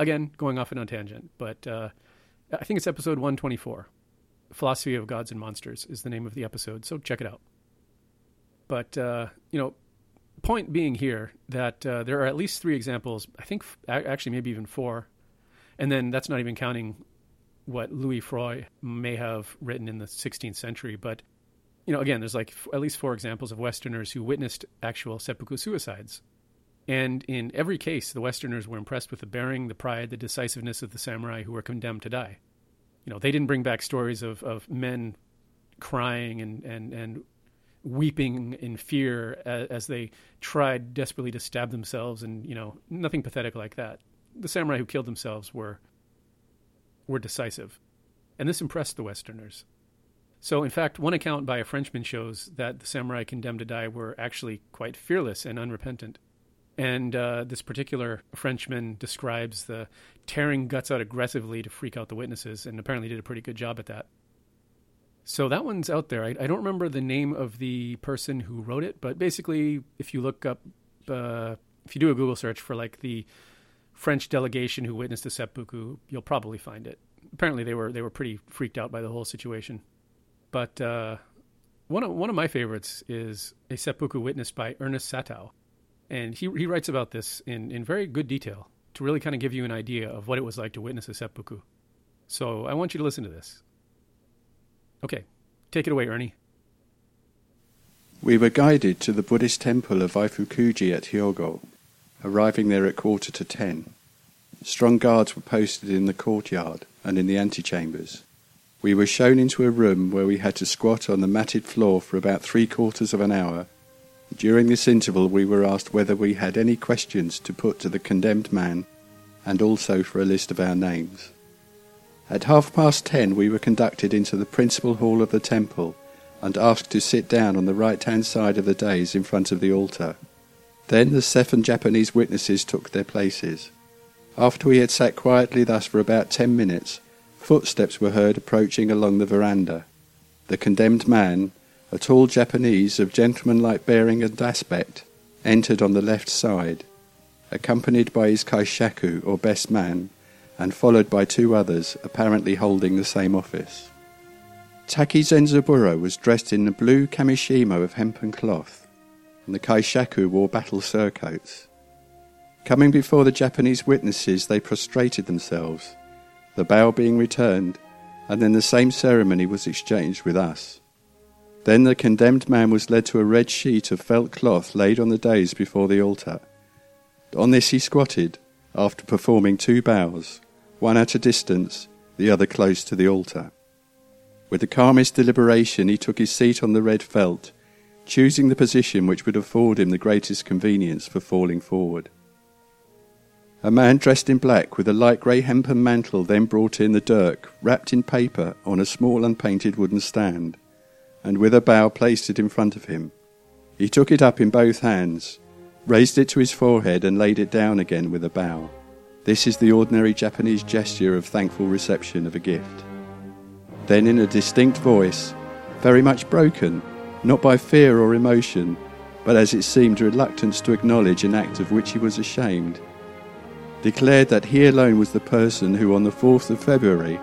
again, going off on a tangent. But uh, I think it's episode 124 Philosophy of Gods and Monsters is the name of the episode, so check it out. But, uh, you know, point being here that uh, there are at least three examples, I think actually maybe even four, and then that's not even counting what Luis Frois may have written in the 16th century. But, you know, again, there's like f- at least four examples of Westerners who witnessed actual seppuku suicides. And in every case, the Westerners were impressed with the bearing, the pride, the decisiveness of the samurai who were condemned to die you know, they didn't bring back stories of, of men crying and, and, and weeping in fear as, as, they tried desperately to stab themselves and, you know, nothing pathetic like that. The samurai who killed themselves were, were decisive. And this impressed the Westerners. So, in fact, one account by a Frenchman shows that the samurai condemned to die were actually quite fearless and unrepentant. And uh, this particular Frenchman describes the tearing guts out aggressively to freak out the witnesses, and apparently did a pretty good job at that. So that one's out there. I, I don't remember the name of the person who wrote it, but basically, if you look up, uh, if you do a Google search for like the French delegation who witnessed the seppuku, you'll probably find it. Apparently, they were they were pretty freaked out by the whole situation. But uh, one of one of my favorites is a seppuku witnessed by Ernest Satow And he, he writes about this in, in very good detail to really kind of give you an idea of what it was like to witness a seppuku. So I want you to listen to this. Okay, take it away, Ernie. We were guided to the Buddhist temple of Eifukuji at Hyogo, arriving there at quarter to ten. Strong guards were posted in the courtyard and in the antechambers. We were shown into a room where we had to squat on the matted floor for about three quarters of an hour. During this interval, we were asked whether we had any questions to put to the condemned man and also for a list of our names. At half past ten, we were conducted into the principal hall of the temple and asked to sit down on the right hand side of the dais in front of the altar. Then the seven Japanese witnesses took their places. After we had sat quietly thus for about ten minutes, footsteps were heard approaching along the veranda. The condemned man, a tall Japanese of gentlemanlike bearing and aspect, entered on the left side, accompanied by his kaishaku or best man, and followed by two others apparently holding the same office. Taki Zenzaburo was dressed in the blue kamishimo of hempen cloth, and the kaishaku wore battle surcoats. Coming before the Japanese witnesses, they prostrated themselves, the bow being returned, and then the same ceremony was exchanged with us. Then the condemned man was led to a red sheet of felt cloth laid on the dais before the altar. On this he squatted, after performing two bows, one at a distance, the other close to the altar. With the calmest deliberation, he took his seat on the red felt, choosing the position which would afford him the greatest convenience for falling forward. A man dressed in black with a light grey hempen mantle then brought in the dirk, wrapped in paper, on a small unpainted wooden stand, and with a bow placed it in front of him. He took it up in both hands, raised it to his forehead, and laid it down again with a bow. This is the ordinary Japanese gesture of thankful reception of a gift. Then, in a distinct voice, very much broken, not by fear or emotion, but as it seemed reluctance to acknowledge an act of which he was ashamed, declared that he alone was the person who, on the 4th of February,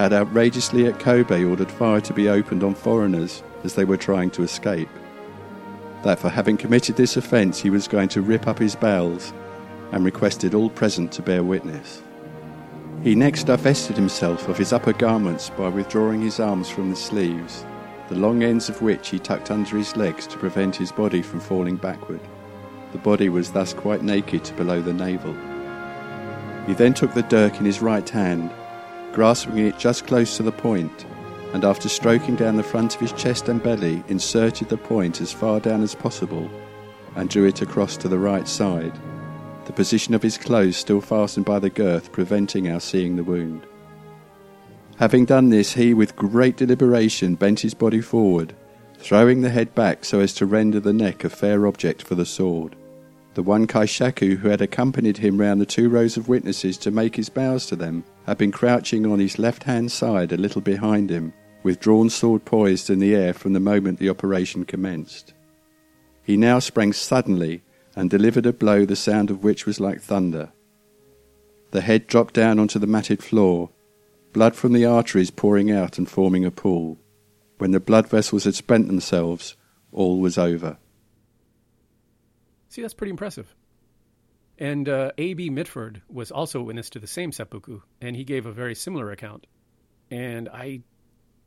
had outrageously at Kobe ordered fire to be opened on foreigners as they were trying to escape. That for having committed this offence he was going to rip up his bowels and requested all present to bear witness. He next divested himself of his upper garments by withdrawing his arms from the sleeves, the long ends of which he tucked under his legs to prevent his body from falling backward. The body was thus quite naked to below the navel. He then took the dirk in his right hand, grasping it just close to the point, and after stroking down the front of his chest and belly, inserted the point as far down as possible and drew it across to the right side, the position of his clothes still fastened by the girth preventing our seeing the wound. Having done this, he, with great deliberation, bent his body forward, throwing the head back so as to render the neck a fair object for the sword. The one Kaishaku who had accompanied him round the two rows of witnesses to make his bows to them had been crouching on his left hand side a little behind him, with drawn sword poised in the air from the moment the operation commenced. He now sprang suddenly and delivered a blow the sound of which was like thunder. The head dropped down onto the matted floor, blood from the arteries pouring out and forming a pool. When the blood vessels had spent themselves, all was over. See, that's pretty impressive. And uh, A.B. Mitford was also witness to the same seppuku, and he gave a very similar account. And I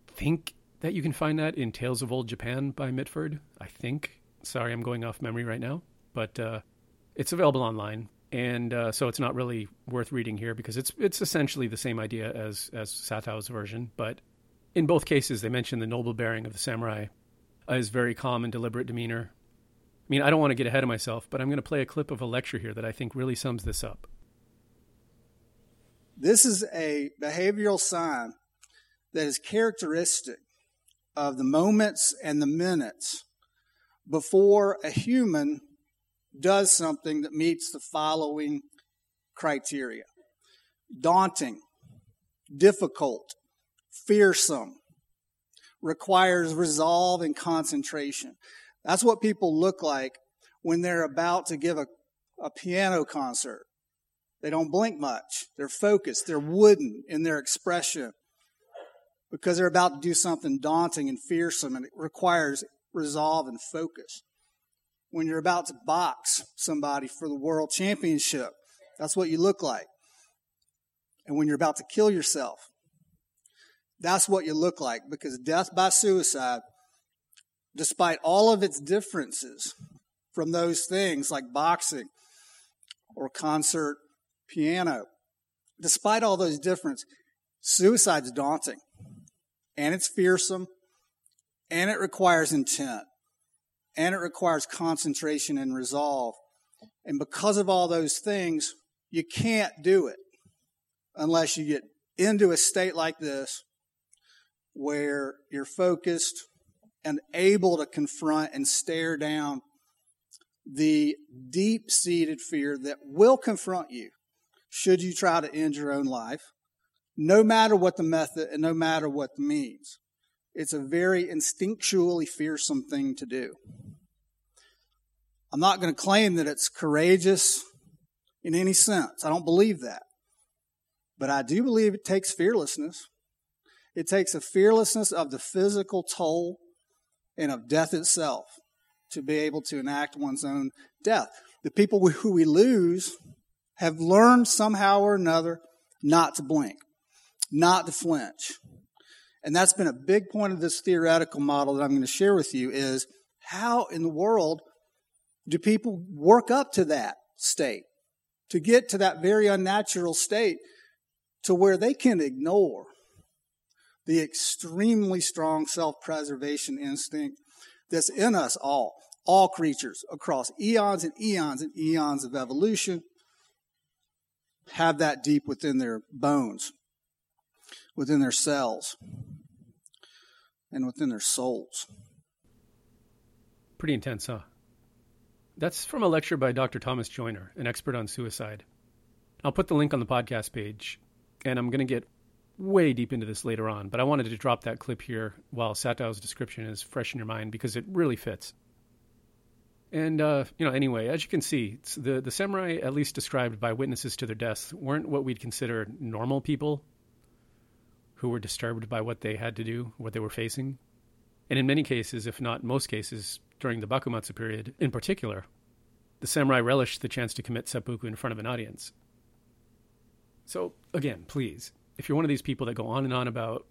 think that you can find that in Tales of Old Japan by Mitford. I think. Sorry, I'm going off memory right now, but uh, it's available online, and uh, so it's not really worth reading here because it's it's essentially the same idea as as Satow's version. But in both cases, they mention the noble bearing of the samurai, his very calm and deliberate demeanor, mean, I don't want to get ahead of myself, but I'm going to play a clip of a lecture here that I think really sums this up. This is a behavioral sign that is characteristic of the moments and the minutes before a human does something that meets the following criteria daunting, difficult, fearsome, requires resolve and concentration. That's what people look like when they're about to give a, a piano concert. They don't blink much. They're focused. They're wooden in their expression because they're about to do something daunting and fearsome and it requires resolve and focus. when you're about to box somebody for the world championship. That's what you look like. And when you're about to kill yourself, that's what you look like because death by suicide, despite all of its differences from those things like boxing or concert piano, despite all those differences, suicide's daunting and it's fearsome and it requires intent and it requires concentration and resolve. And because of all those things, you can't do it unless you get into a state like this where you're focused and able to confront and stare down the deep seated fear that will confront you should you try to end your own life, no matter what the method and no matter what the means. It's a very instinctually fearsome thing to do. I'm not going to claim that it's courageous in any sense. I don't believe that. But I do believe it takes fearlessness. It takes a fearlessness of the physical toll and of death itself to be able to enact one's own death. The people who we lose have learned somehow or another not to blink, not to flinch. And that's been a big point of this theoretical model that I'm going to share with you is how in the world do people work up to that state? To get to that very unnatural state to where they can ignore the extremely strong self-preservation instinct that's in us all, all creatures across eons and eons and eons of evolution have that deep within their bones, within their cells, and within their souls. Pretty intense, huh? That's from a lecture by Dr. Thomas Joiner, an expert on suicide. I'll put the link on the podcast page, and I'm going to get way deep into this later on, but I wanted to drop that clip here while Satow's description is fresh in your mind because it really fits. And uh, you know, anyway, as you can see, the the samurai, at least described by witnesses to their deaths, weren't what we'd consider normal people who were disturbed by what they had to do, what they were facing. And in many cases, if not most cases, during the Bakumatsu period in particular, the samurai relished the chance to commit seppuku in front of an audience. So, again, please, if you're one of these people that go on and on about,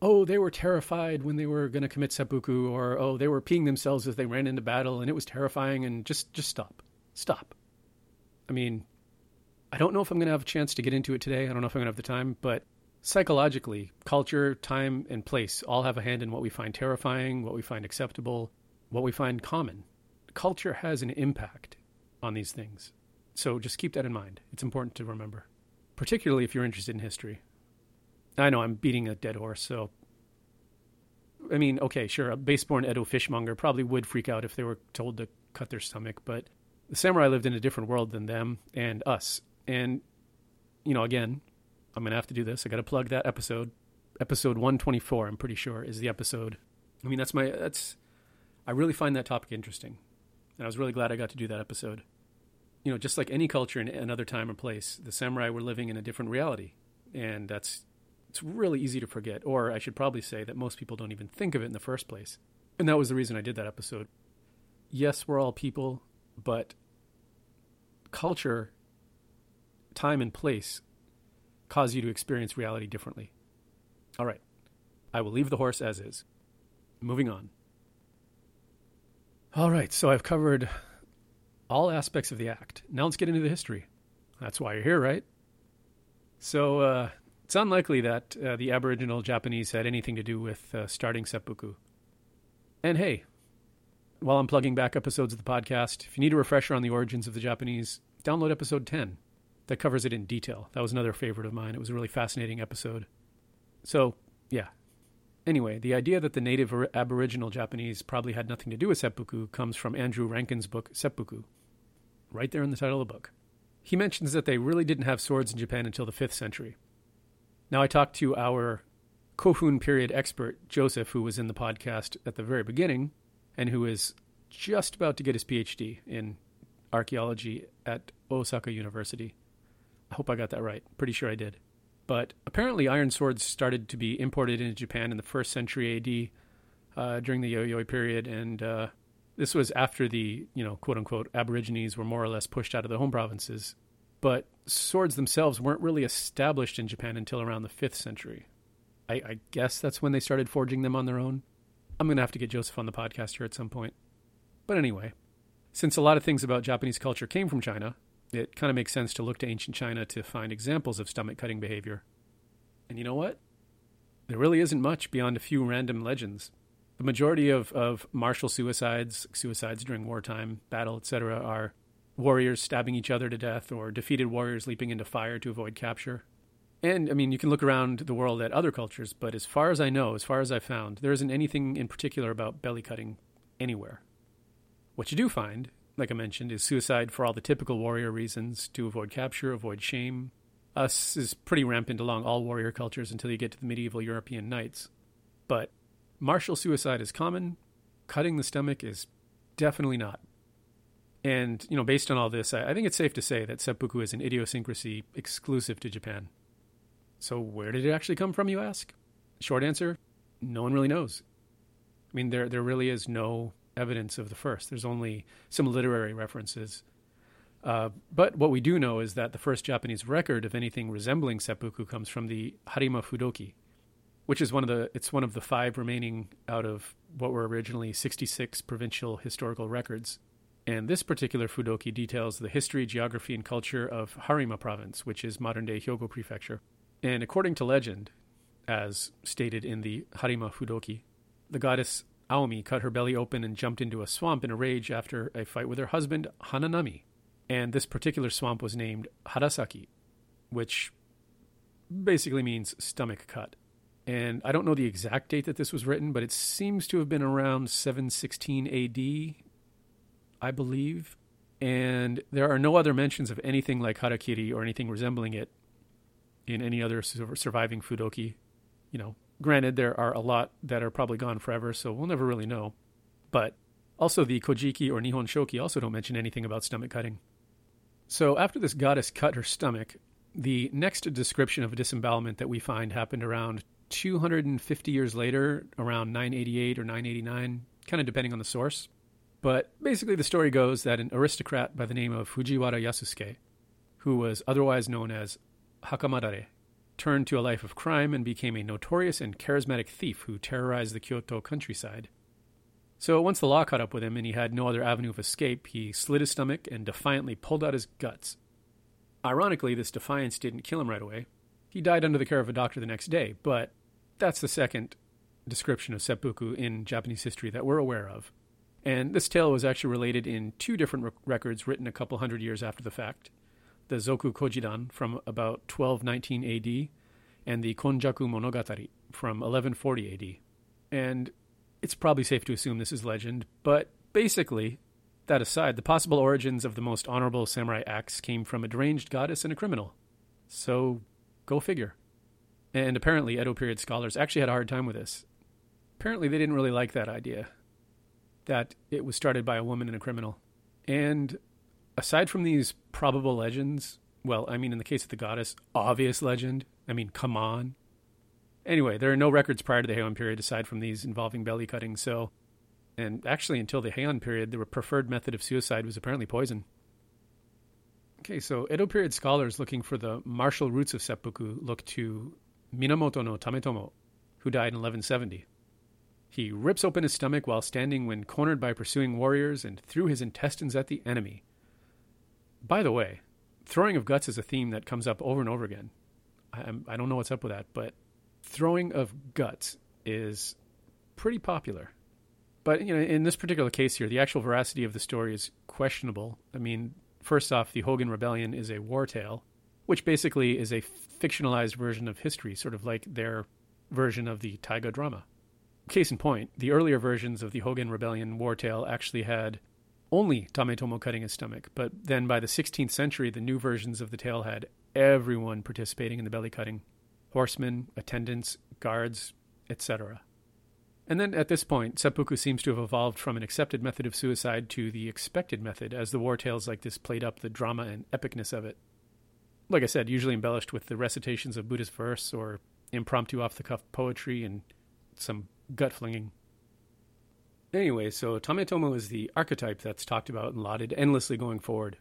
oh, they were terrified when they were going to commit seppuku, or oh, they were peeing themselves as they ran into battle and it was terrifying, and just just stop, stop. I mean, I don't know if I'm going to have a chance to get into it today. I don't know if I'm going to have the time, but psychologically, culture, time, and place all have a hand in what we find terrifying, what we find acceptable, what we find common. Culture has an impact on these things. So just keep that in mind. It's important to remember, particularly if you're interested in history. I know I'm beating a dead horse, so. I mean, okay, sure, a base-born Edo fishmonger probably would freak out if they were told to cut their stomach, but the samurai lived in a different world than them and us. And, you know, again, I'm to have to do this. I got to plug that episode. Episode 124, I'm pretty sure, is the episode. I mean, that's my, that's, I really find that topic interesting. And I was really glad I got to do that episode. You know, just like any culture in another time or place, the samurai were living in a different reality. And that's it's really easy to forget, or I should probably say that most people don't even think of it in the first place. And that was the reason I did that episode. Yes, we're all people, but culture, time, and place cause you to experience reality differently. All right, I will leave the horse as is. Moving on. All right, so I've covered all aspects of the act. Now let's get into the history. That's why you're here, right? So, uh, it's unlikely that uh, the Aboriginal Japanese had anything to do with uh, starting seppuku. And hey, while I'm plugging back episodes of the podcast, if you need a refresher on the origins of the Japanese, download episode 10. That covers it in detail. That was another favorite of mine. It was a really fascinating episode. So, yeah. Anyway, the idea that the native Aboriginal Japanese probably had nothing to do with seppuku comes from Andrew Rankin's book, Seppuku, right there in the title of the book. He mentions that they really didn't have swords in Japan until the 5th century. Now, I talked to our Kofun period expert, Joseph, who was in the podcast at the very beginning and who is just about to get his PhD in archaeology at Osaka University. I hope I got that right. Pretty sure I did. But apparently, iron swords started to be imported into Japan in the first century AD uh, during the Yayoi period, and uh, This was after the, you know, quote unquote, Aborigines were more or less pushed out of the home provinces. But swords themselves weren't really established in Japan until around the 5th century. I, I guess that's when they started forging them on their own. I'm going to have to get Joseph on the podcast here at some point. But anyway, since a lot of things about Japanese culture came from China, it kind of makes sense to look to ancient China to find examples of stomach cutting behavior. And you know what? There really isn't much beyond a few random legends. The majority of, of martial suicides, suicides during wartime, battle, etc., are warriors stabbing each other to death or defeated warriors leaping into fire to avoid capture. And I mean, you can look around the world at other cultures, but as far as I know, as far as I've found, there isn't anything in particular about belly cutting anywhere. What you do find, like I mentioned, is suicide for all the typical warrior reasons to avoid capture, avoid shame. Us is pretty rampant along all warrior cultures until you get to the medieval European knights. But martial suicide is common, cutting the stomach is definitely not. And, you know, based on all this, I, I think it's safe to say that seppuku is an idiosyncrasy exclusive to Japan. So, where did it actually come from, you ask? Short answer no one really knows. I mean, there, there really is no evidence of the first. There's only some literary references. Uh, but what we do know is that the first Japanese record of anything resembling seppuku comes from the Harima Fudoki, which is one of the it's one of the five remaining out of what were originally 66 provincial historical records. And this particular Fudoki details the history, geography, and culture of Harima province, which is modern day Hyogo prefecture. And according to legend, as stated in the Harima Fudoki, the goddess Aomi cut her belly open and jumped into a swamp in a rage after a fight with her husband, Hananami. And this particular swamp was named Harasaki, which basically means stomach cut. And I don't know the exact date that this was written, but it seems to have been around 716 AD, I believe. And there are no other mentions of anything like harakiri or anything resembling it in any other surviving Fudoki. You know, granted, there are a lot that are probably gone forever, so we'll never really know. But also, the Kojiki or Nihon Shoki also don't mention anything about stomach cutting. So, after this goddess cut her stomach, the next description of disembowelment that we find happened around 250 years later, around 988 or 989, kind of depending on the source. But basically, the story goes that an aristocrat by the name of Fujiwara Yasusuke, who was otherwise known as Hakamadare, turned to a life of crime and became a notorious and charismatic thief who terrorized the Kyoto countryside. So once the law caught up with him and he had no other avenue of escape, he slit his stomach and defiantly pulled out his guts. Ironically, this defiance didn't kill him right away. He died under the care of a doctor the next day, but that's the second description of seppuku in Japanese history that we're aware of. And this tale was actually related in two different records written a couple hundred years after the fact the Zoku Kojidan from about 1219 AD and the Konjaku Monogatari from 1140 AD. And it's probably safe to assume this is legend, but basically, that aside, the possible origins of the most honorable samurai acts came from a deranged goddess and a criminal. So, go figure. And apparently, Edo period scholars actually had a hard time with this. Apparently, they didn't really like that idea that it was started by a woman and a criminal. And aside from these probable legends, well, I mean, in the case of the goddess, obvious legend. I mean, come on. Anyway, there are no records prior to the Heian period aside from these involving belly cutting. So, and actually, until the Heian period, the preferred method of suicide was apparently poison. Okay, so Edo period scholars looking for the martial roots of seppuku look to Minamoto no Tametomo, who died in 1170. He rips open his stomach while standing when cornered by pursuing warriors and threw his intestines at the enemy. By the way, throwing of guts is a theme that comes up over and over again. I, I don't know what's up with that, but throwing of guts is pretty popular. But you know, in this particular case here, the actual veracity of the story is questionable. I mean, first off, the Hogen Rebellion is a war tale, which basically is a fictionalized version of history, sort of like their version of the Taiga drama. Case in point, the earlier versions of the Hogen Rebellion war tale actually had only Tametomo cutting his stomach. But then by the 16th century, the new versions of the tale had everyone participating in the belly cutting horsemen, attendants, guards, etc. And then at this point, seppuku seems to have evolved from an accepted method of suicide to the expected method as the war tales like this played up the drama and epicness of it. Like I said, usually embellished with the recitations of Buddhist verse or impromptu off the cuff poetry and some gut flinging. Anyway, so Tametomo is the archetype that's talked about and lauded endlessly going forward.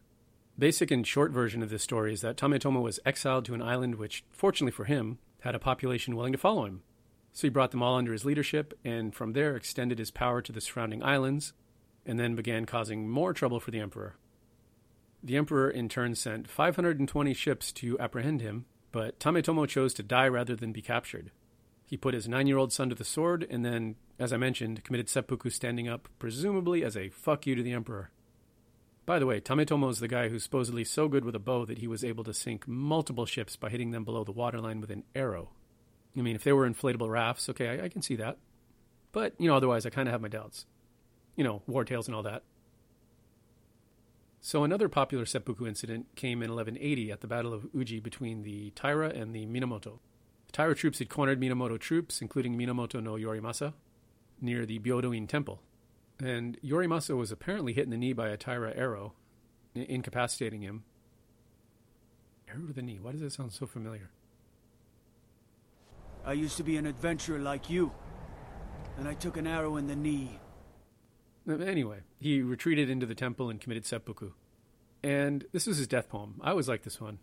Basic and short version of this story is that Tametomo was exiled to an island which, fortunately for him, had a population willing to follow him. So he brought them all under his leadership, and from there extended his power to the surrounding islands, and then began causing more trouble for the emperor. The emperor in turn sent 520 ships to apprehend him, but Tametomo chose to die rather than be captured. He put his nine year old son to the sword, and then, as I mentioned, committed seppuku standing up, presumably as a fuck you to the emperor. By the way, Tametomo is the guy who's supposedly so good with a bow that he was able to sink multiple ships by hitting them below the waterline with an arrow. I mean, if they were inflatable rafts, okay, I, I can see that. But, you know, otherwise, I kind of have my doubts. You know, war tales and all that. So, another popular seppuku incident came in 1180 at the Battle of Uji between the Taira and the Minamoto. Taira troops had cornered Minamoto troops, including Minamoto no Yorimasa, near the Byodoin Temple and Yorimasa was apparently hit in the knee by a Taira arrow, incapacitating him. Arrow to the knee. Why does that sound so familiar? I used to be an adventurer like you, and I took an arrow in the knee. Anyway, he retreated into the temple and committed seppuku. And this was his death poem. I always like this one.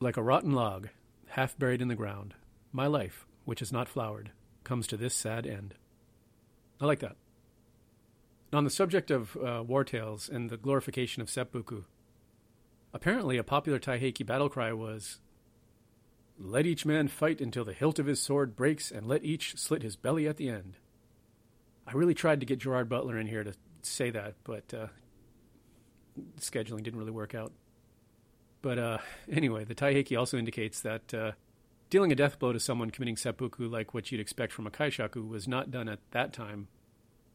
Like a rotten log, half buried in the ground, my life, which is not flowered, comes to this sad end. I like that. On the subject of uh, war tales and the glorification of seppuku, apparently a popular Taiheiki battle cry was Let each man fight until the hilt of his sword breaks, and let each slit his belly at the end. I really tried to get Gerard Butler in here to say that, but uh, scheduling didn't really work out. But uh, anyway, the Taiheiki also indicates that uh, dealing a death blow to someone committing seppuku, like what you'd expect from a kaishaku, was not done at that time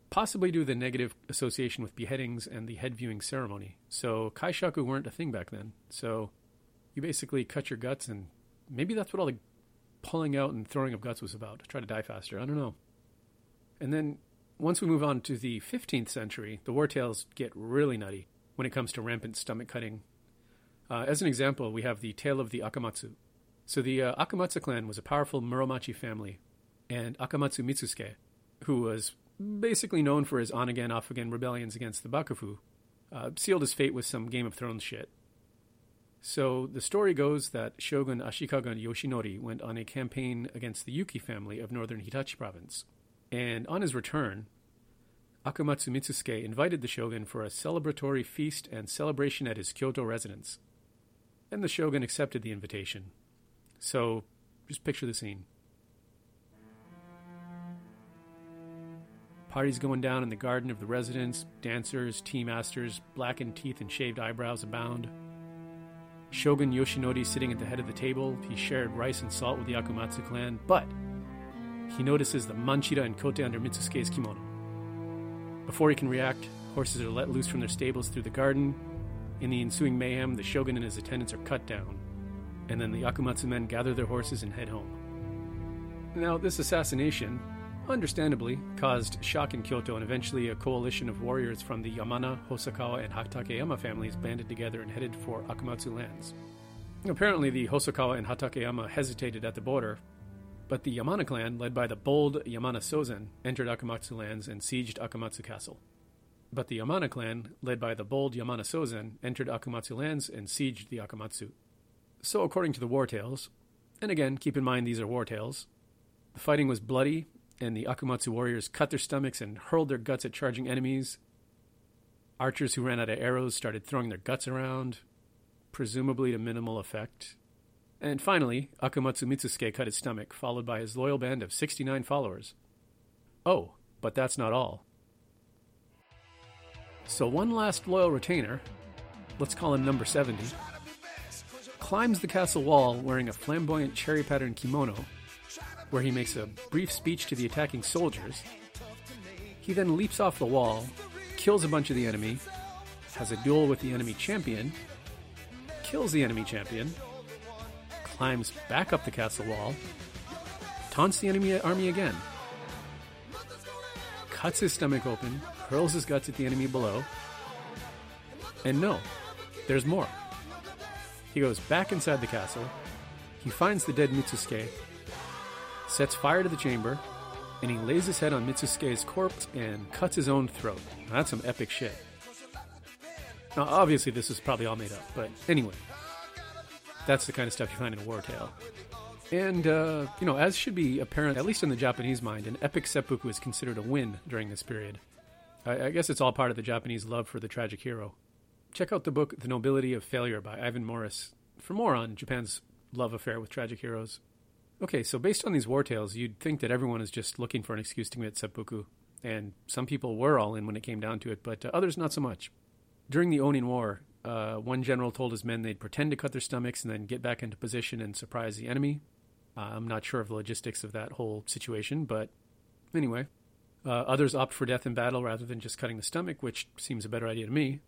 possibly due to the negative association with beheadings and the head viewing ceremony. So kaishaku weren't a thing back then. So you basically cut your guts, and maybe that's what all the pulling out and throwing of guts was about to try to die faster. I don't know. And then once we move on to the 15th century, the war tales get really nutty when it comes to rampant stomach cutting. Uh, as an example, we have the tale of the Akamatsu. So the uh, Akamatsu clan was a powerful Muromachi family, and Akamatsu Mitsusuke, who was basically known for his on again, off again rebellions against the Bakufu, uh, sealed his fate with some Game of Thrones shit. So the story goes that Shogun Ashikaga Yoshinori went on a campaign against the Yuki family of northern Hitachi province, and on his return, Akamatsu Mitsusuke invited the shogun for a celebratory feast and celebration at his Kyoto residence. And the shogun accepted the invitation. So, just picture the scene. Parties going down in the garden of the residence, dancers, tea masters, blackened teeth and shaved eyebrows abound. Shogun Yoshinori sitting at the head of the table, he shared rice and salt with the Akamatsu clan, but he notices the manchira and kote under Mitsusuke's kimono. Before he can react, horses are let loose from their stables through the garden. In the ensuing mayhem, the shogun and his attendants are cut down, and then the Akamatsu men gather their horses and head home. Now, this assassination, understandably, caused shock in Kyoto, and eventually a coalition of warriors from the Yamana, Hosokawa, and Hatakeyama families banded together and headed for Akamatsu lands. Apparently, the Hosokawa and Hatakeyama hesitated at the border, but the Yamana clan, led by the bold Yamana Sozen, entered Akamatsu lands and sieged Akamatsu Castle. But the Yamana clan, led by the bold Yamana Sozen, entered Akamatsu lands and sieged the Akamatsu. So, according to the war tales, and again, keep in mind these are war tales, the fighting was bloody and the Akamatsu warriors cut their stomachs and hurled their guts at charging enemies. Archers who ran out of arrows started throwing their guts around, presumably to minimal effect. And finally, Akamatsu Mitsusuke cut his stomach, followed by his loyal band of 69 followers. Oh, but that's not all. So one last loyal retainer, let's call him number 70, climbs the castle wall wearing a flamboyant cherry patterned kimono where he makes a brief speech to the attacking soldiers. He then leaps off the wall, kills a bunch of the enemy, has a duel with the enemy champion, kills the enemy champion, climbs back up the castle wall, taunts the enemy army again, cuts his stomach open, hurls his guts at the enemy below, and no, there's more. He goes back inside the castle, he finds the dead Mitsusuke, sets fire to the chamber, and he lays his head on Mitsusuke's corpse and cuts his own throat. Now, that's some epic shit. Now, obviously, this is probably all made up, but anyway, that's the kind of stuff you find in a war tale. And, uh, you know, as should be apparent, at least in the Japanese mind, an epic seppuku is considered a win during this period. I, I guess it's all part of the Japanese love for the tragic hero. Check out the book The Nobility of Failure by Ivan Morris for more on Japan's love affair with tragic heroes. Okay, so based on these war tales, you'd think that everyone is just looking for an excuse to commit seppuku, and some people were all in when it came down to it, but uh, others not so much. During the Onin War, uh, one general told his men they'd pretend to cut their stomachs and then get back into position and surprise the enemy. Uh, I'm not sure of the logistics of that whole situation, but anyway. Uh, others opt for death in battle rather than just cutting the stomach, which seems a better idea to me.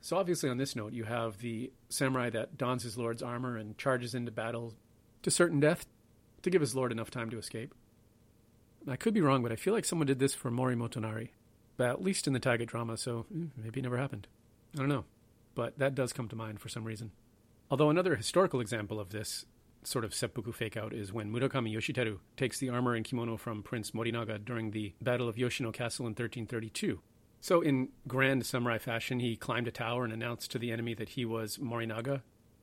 So, obviously, on this note, you have the samurai that dons his lord's armor and charges into battle to certain death to give his lord enough time to escape. I could be wrong, but I feel like someone did this for Mori Motonari, but at least in the Taiga drama, so hmm, maybe it never happened. I don't know, but that does come to mind for some reason. Although another historical example of this sort of seppuku fake out is when Murakami Yoshiteru takes the armor and kimono from Prince Morinaga during the Battle of Yoshino Castle in 1332. So, in grand samurai fashion, he climbed a tower and announced to the enemy that he was Morinaga,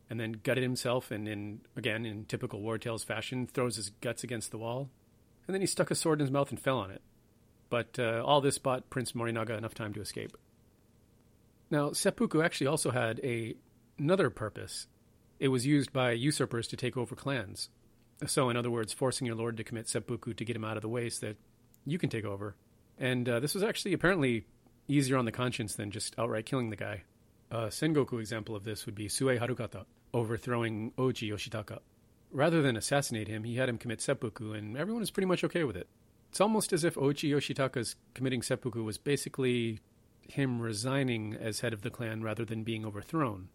and then gutted himself, and in again in typical war tales fashion, throws his guts against the wall, and then he stuck a sword in his mouth and fell on it. But uh, all this bought Prince Morinaga enough time to escape. Now, seppuku actually also had a another purpose. It was used by usurpers to take over clans. So, in other words, forcing your lord to commit seppuku to get him out of the way so that you can take over. And uh, this was actually apparently easier on the conscience than just outright killing the guy. A Sengoku example of this would be Sue Harukata overthrowing Ouchi Yoshitaka. Rather than assassinate him, he had him commit seppuku, and everyone was pretty much okay with it. It's almost as if Ouchi Yoshitaka's committing seppuku was basically him resigning as head of the clan rather than being overthrown.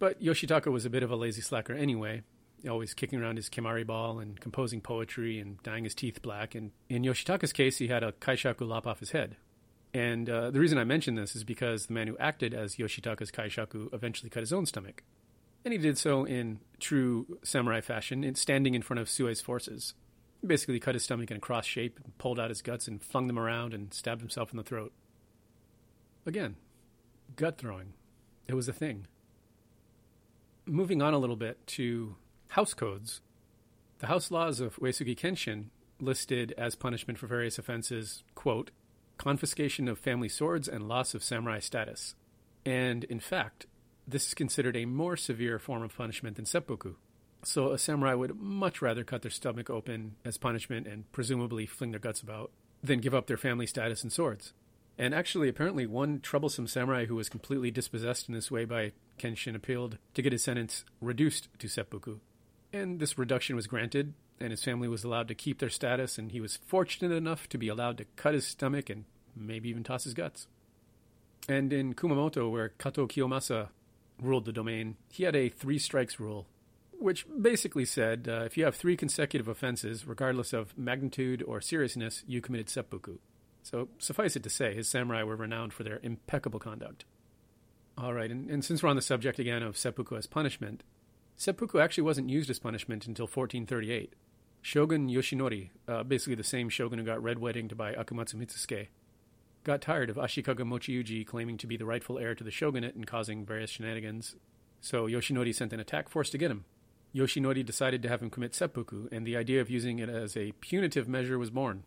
But Yoshitaka was a bit of a lazy slacker anyway, always kicking around his kemari ball and composing poetry and dyeing his teeth black. And in Yoshitaka's case, he had a kaishaku lop off his head. And uh, the reason I mention this is because the man who acted as Yoshitaka's kaishaku eventually cut his own stomach. And he did so in true samurai fashion, in standing in front of Sue's forces. He basically cut his stomach in a cross shape, pulled out his guts, and flung them around and stabbed himself in the throat. Again, gut throwing. It was a thing. Moving on a little bit to house codes. The house laws of Uesugi Kenshin listed as punishment for various offenses, quote, confiscation of family swords and loss of samurai status. And in fact, this is considered a more severe form of punishment than seppuku. So a samurai would much rather cut their stomach open as punishment and presumably fling their guts about than give up their family status and swords. And actually, apparently, one troublesome samurai who was completely dispossessed in this way by Kenshin appealed to get his sentence reduced to seppuku. And this reduction was granted, and his family was allowed to keep their status, and he was fortunate enough to be allowed to cut his stomach and maybe even toss his guts. And in Kumamoto, where Kato Kiyomasa ruled the domain, he had a three strikes rule, which basically said uh, if you have three consecutive offenses, regardless of magnitude or seriousness, you committed seppuku. So suffice it to say, his samurai were renowned for their impeccable conduct. All right, and, and since we're on the subject again of seppuku as punishment, seppuku actually wasn't used as punishment until 1438. Shogun Yoshinori, uh, basically the same shogun who got red weddinged by Akamatsu Mitsusuke, got tired of Ashikaga Mochiuji claiming to be the rightful heir to the shogunate and causing various shenanigans, so Yoshinori sent an attack force to get him. Yoshinori decided to have him commit seppuku, and the idea of using it as a punitive measure was born.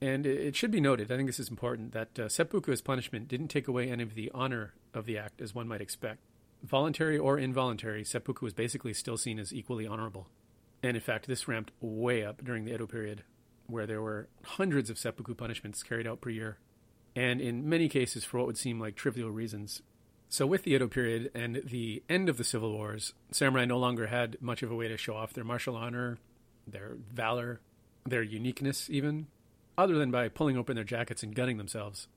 And it should be noted, I think this is important, that uh, seppuku as punishment didn't take away any of the honor of the act, as one might expect. Voluntary or involuntary, seppuku was basically still seen as equally honorable. And in fact, this ramped way up during the Edo period, where there were hundreds of seppuku punishments carried out per year, and in many cases for what would seem like trivial reasons. So, with the Edo period and the end of the civil wars, samurai no longer had much of a way to show off their martial honor, their valor, their uniqueness, even, other than by pulling open their jackets and gunning themselves.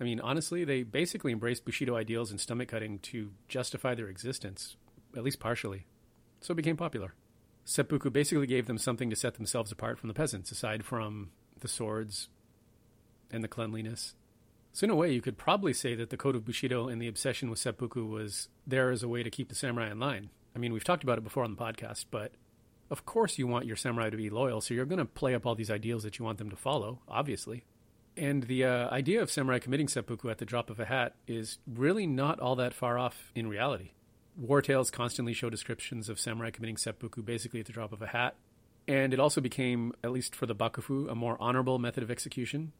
I mean, honestly, they basically embraced Bushido ideals and stomach cutting to justify their existence, at least partially. So it became popular. Seppuku basically gave them something to set themselves apart from the peasants, aside from the swords and the cleanliness. So, in a way, you could probably say that the code of Bushido and the obsession with seppuku was there as a way to keep the samurai in line. I mean, we've talked about it before on the podcast, but of course you want your samurai to be loyal, so you're going to play up all these ideals that you want them to follow, obviously. And the uh, idea of samurai committing seppuku at the drop of a hat is really not all that far off in reality. War tales constantly show descriptions of samurai committing seppuku basically at the drop of a hat. And it also became, at least for the bakufu, a more honorable method of execution.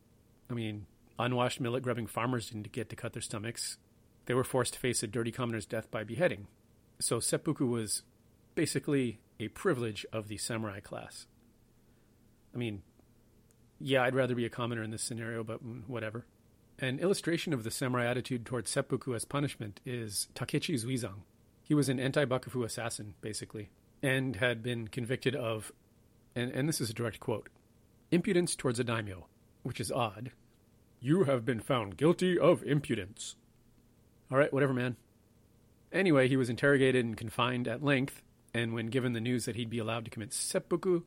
I mean, unwashed millet grubbing farmers didn't get to cut their stomachs. They were forced to face a dirty commoner's death by beheading. So seppuku was basically a privilege of the samurai class. I mean, yeah, I'd rather be a commoner in this scenario, but mm, whatever. An illustration of the samurai attitude towards seppuku as punishment is Takechi Zuizan. He was an anti bakufu assassin, basically, and had been convicted of, and, and this is a direct quote, impudence towards a daimyo, which is odd. You have been found guilty of impudence. All right, whatever, man. Anyway, he was interrogated and confined at length, and when given the news that he'd be allowed to commit seppuku,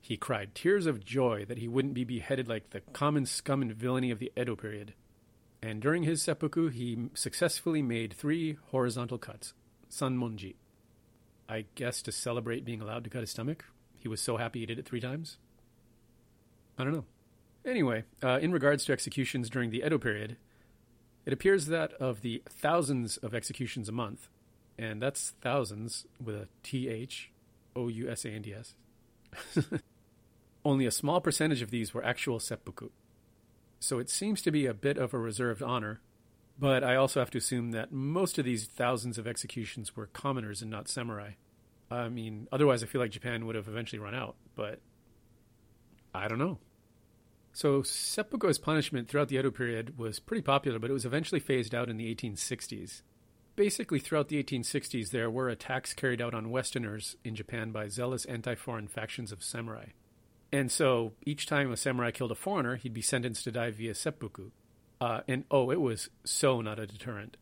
he cried tears of joy that he wouldn't be beheaded like the common scum and villainy of the Edo period. And during his seppuku, he successfully made three horizontal cuts, sanmonji. I guess to celebrate being allowed to cut his stomach. He was so happy he did it three times. I don't know. Anyway, uh, in regards to executions during the Edo period, it appears that of the thousands of executions a month, and that's thousands with a T H O U S A N D S, only a small percentage of these were actual seppuku. So it seems to be a bit of a reserved honor, but I also have to assume that most of these thousands of executions were commoners and not samurai. I mean, otherwise, I feel like Japan would have eventually run out, but I don't know. So, seppuku as punishment throughout the Edo period was pretty popular, but it was eventually phased out in the 1860s. Basically, throughout the 1860s, there were attacks carried out on Westerners in Japan by zealous anti foreign factions of samurai. And so, each time a samurai killed a foreigner, he'd be sentenced to die via seppuku. Uh, and oh, it was so not a deterrent.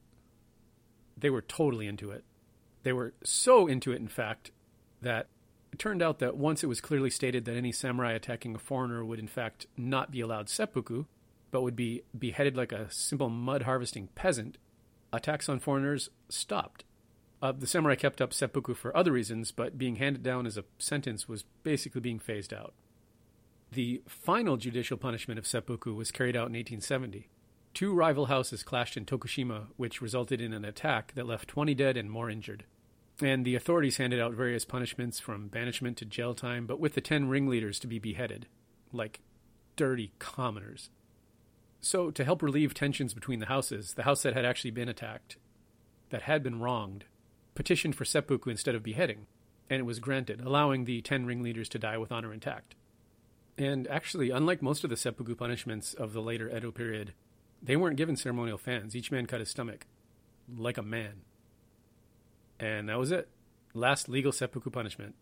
They were totally into it. They were so into it, in fact, that it turned out that once it was clearly stated that any samurai attacking a foreigner would in fact not be allowed seppuku, but would be beheaded like a simple mud harvesting peasant, attacks on foreigners stopped. Uh, the samurai kept up seppuku for other reasons, but being handed down as a sentence was basically being phased out. The final judicial punishment of seppuku was carried out in 1870. Two rival houses clashed in Tokushima, which resulted in an attack that left 20 dead and more injured. And the authorities handed out various punishments from banishment to jail time, but with the 10 ringleaders to be beheaded, like dirty commoners. So, to help relieve tensions between the houses, the house that had actually been attacked, that had been wronged, petitioned for seppuku instead of beheading, and it was granted, allowing the 10 ringleaders to die with honor intact. And actually, unlike most of the seppuku punishments of the later Edo period, they weren't given ceremonial fans. Each man cut his stomach, like a man. And that was it. Last legal seppuku punishment.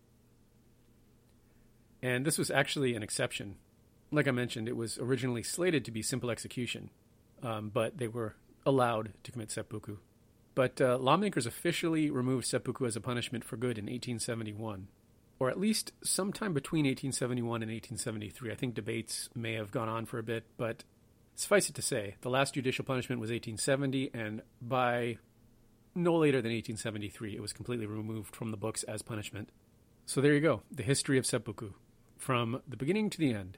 And this was actually an exception. Like I mentioned, it was originally slated to be simple execution, um, but they were allowed to commit seppuku. But uh, lawmakers officially removed seppuku as a punishment for good in 1871, or at least sometime between 1871 and 1873. I think debates may have gone on for a bit, but suffice it to say, the last judicial punishment was 1870, and by no later than 1873, it was completely removed from the books as punishment. So there you go, the history of seppuku, from the beginning to the end.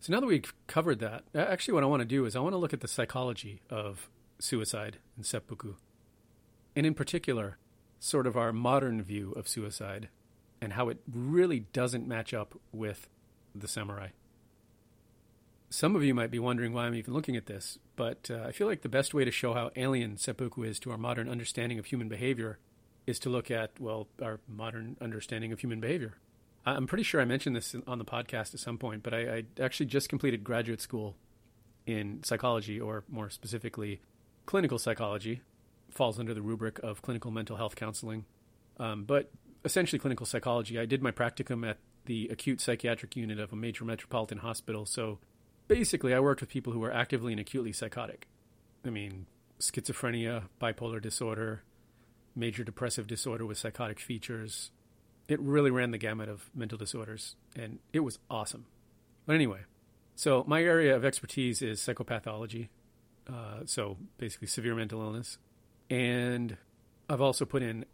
So now that we've covered that, actually, what I want to do is I want to look at the psychology of suicide and seppuku. And in particular, sort of our modern view of suicide and how it really doesn't match up with the samurai. Some of you might be wondering why I'm even looking at this, but uh, I feel like the best way to show how alien seppuku is to our modern understanding of human behavior is to look at, well, our modern understanding of human behavior. I'm pretty sure I mentioned this on the podcast at some point, but I, I actually just completed graduate school in psychology, or more specifically, clinical psychology. Falls under the rubric of clinical mental health counseling. Um, but essentially, clinical psychology. I did my practicum at the acute psychiatric unit of a major metropolitan hospital, so basically, I worked with people who were actively and acutely psychotic. I mean, schizophrenia, bipolar disorder, major depressive disorder with psychotic features. It really ran the gamut of mental disorders, and it was awesome. But anyway, so my area of expertise is psychopathology, uh, so basically severe mental illness. And I've also put in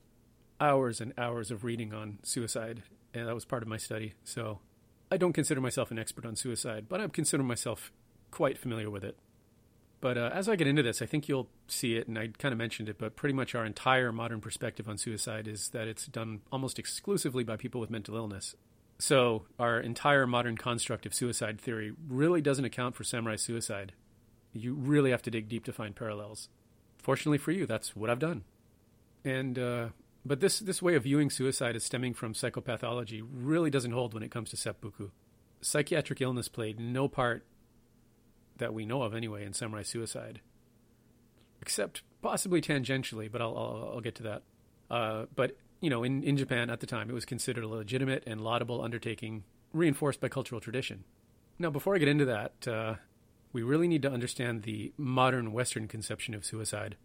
hours and hours of reading on suicide, and that was part of my study. So I don't consider myself an expert on suicide, but I consider myself quite familiar with it. But uh, as I get into this, I think you'll see it, and I kind of mentioned it, but pretty much our entire modern perspective on suicide is that it's done almost exclusively by people with mental illness. So our entire modern construct of suicide theory really doesn't account for samurai suicide. You really have to dig deep to find parallels. Fortunately for you, that's what I've done. And uh, but this this way of viewing suicide as stemming from psychopathology really doesn't hold when it comes to seppuku. Psychiatric illness played no part that we know of anyway in samurai suicide, except possibly tangentially. But I'll I'll, I'll get to that. Uh, but you know, in, in Japan at the time, it was considered a legitimate and laudable undertaking, reinforced by cultural tradition. Now, before I get into that, uh, we really need to understand the modern Western conception of suicide.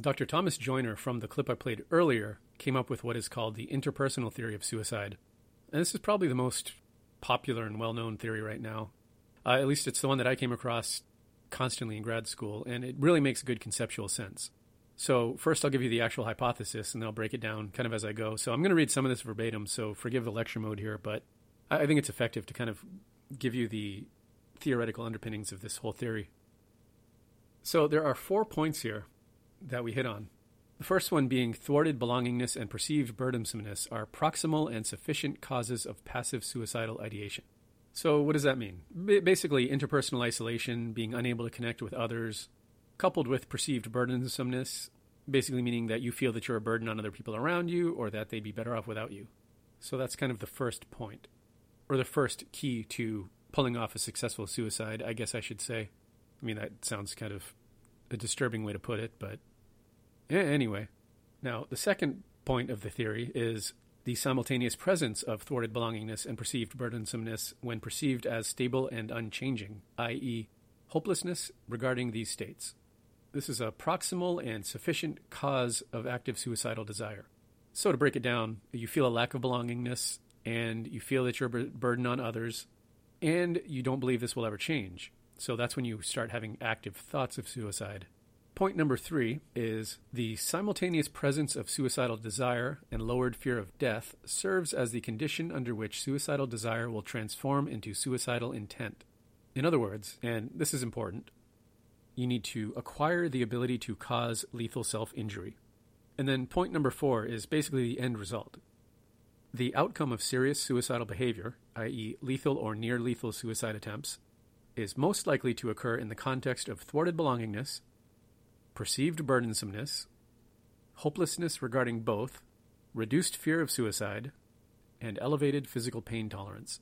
Dr. Thomas Joiner, from the clip I played earlier, came up with what is called the interpersonal theory of suicide. And this is probably the most popular and well known theory right now. Uh, at least it's the one that I came across constantly in grad school, and it really makes good conceptual sense. So, first, I'll give you the actual hypothesis and then I'll break it down kind of as I go. So, I'm going to read some of this verbatim, so forgive the lecture mode here, but I think it's effective to kind of give you the theoretical underpinnings of this whole theory. So, there are four points here that we hit on. The first one being thwarted belongingness and perceived burdensomeness are proximal and sufficient causes of passive suicidal ideation. So, what does that mean? B- basically, interpersonal isolation, being unable to connect with others, coupled with perceived burdensomeness, basically meaning that you feel that you're a burden on other people around you or that they'd be better off without you. So, that's kind of the first point, or the first key to pulling off a successful suicide, I guess I should say. I mean, that sounds kind of a disturbing way to put it, but eh, anyway. Now, the second point of the theory is the simultaneous presence of thwarted belongingness and perceived burdensomeness when perceived as stable and unchanging, i.e., hopelessness regarding these states. This is a proximal and sufficient cause of active suicidal desire. So, to break it down, you feel a lack of belongingness, and you feel that you're a burden on others, and you don't believe this will ever change. So, that's when you start having active thoughts of suicide. Point number three is the simultaneous presence of suicidal desire and lowered fear of death serves as the condition under which suicidal desire will transform into suicidal intent. In other words, and this is important, you need to acquire the ability to cause lethal self injury. And then point number four is basically the end result. The outcome of serious suicidal behavior, i.e., lethal or near lethal suicide attempts, is most likely to occur in the context of thwarted belongingness perceived burdensomeness, hopelessness regarding both, reduced fear of suicide, and elevated physical pain tolerance.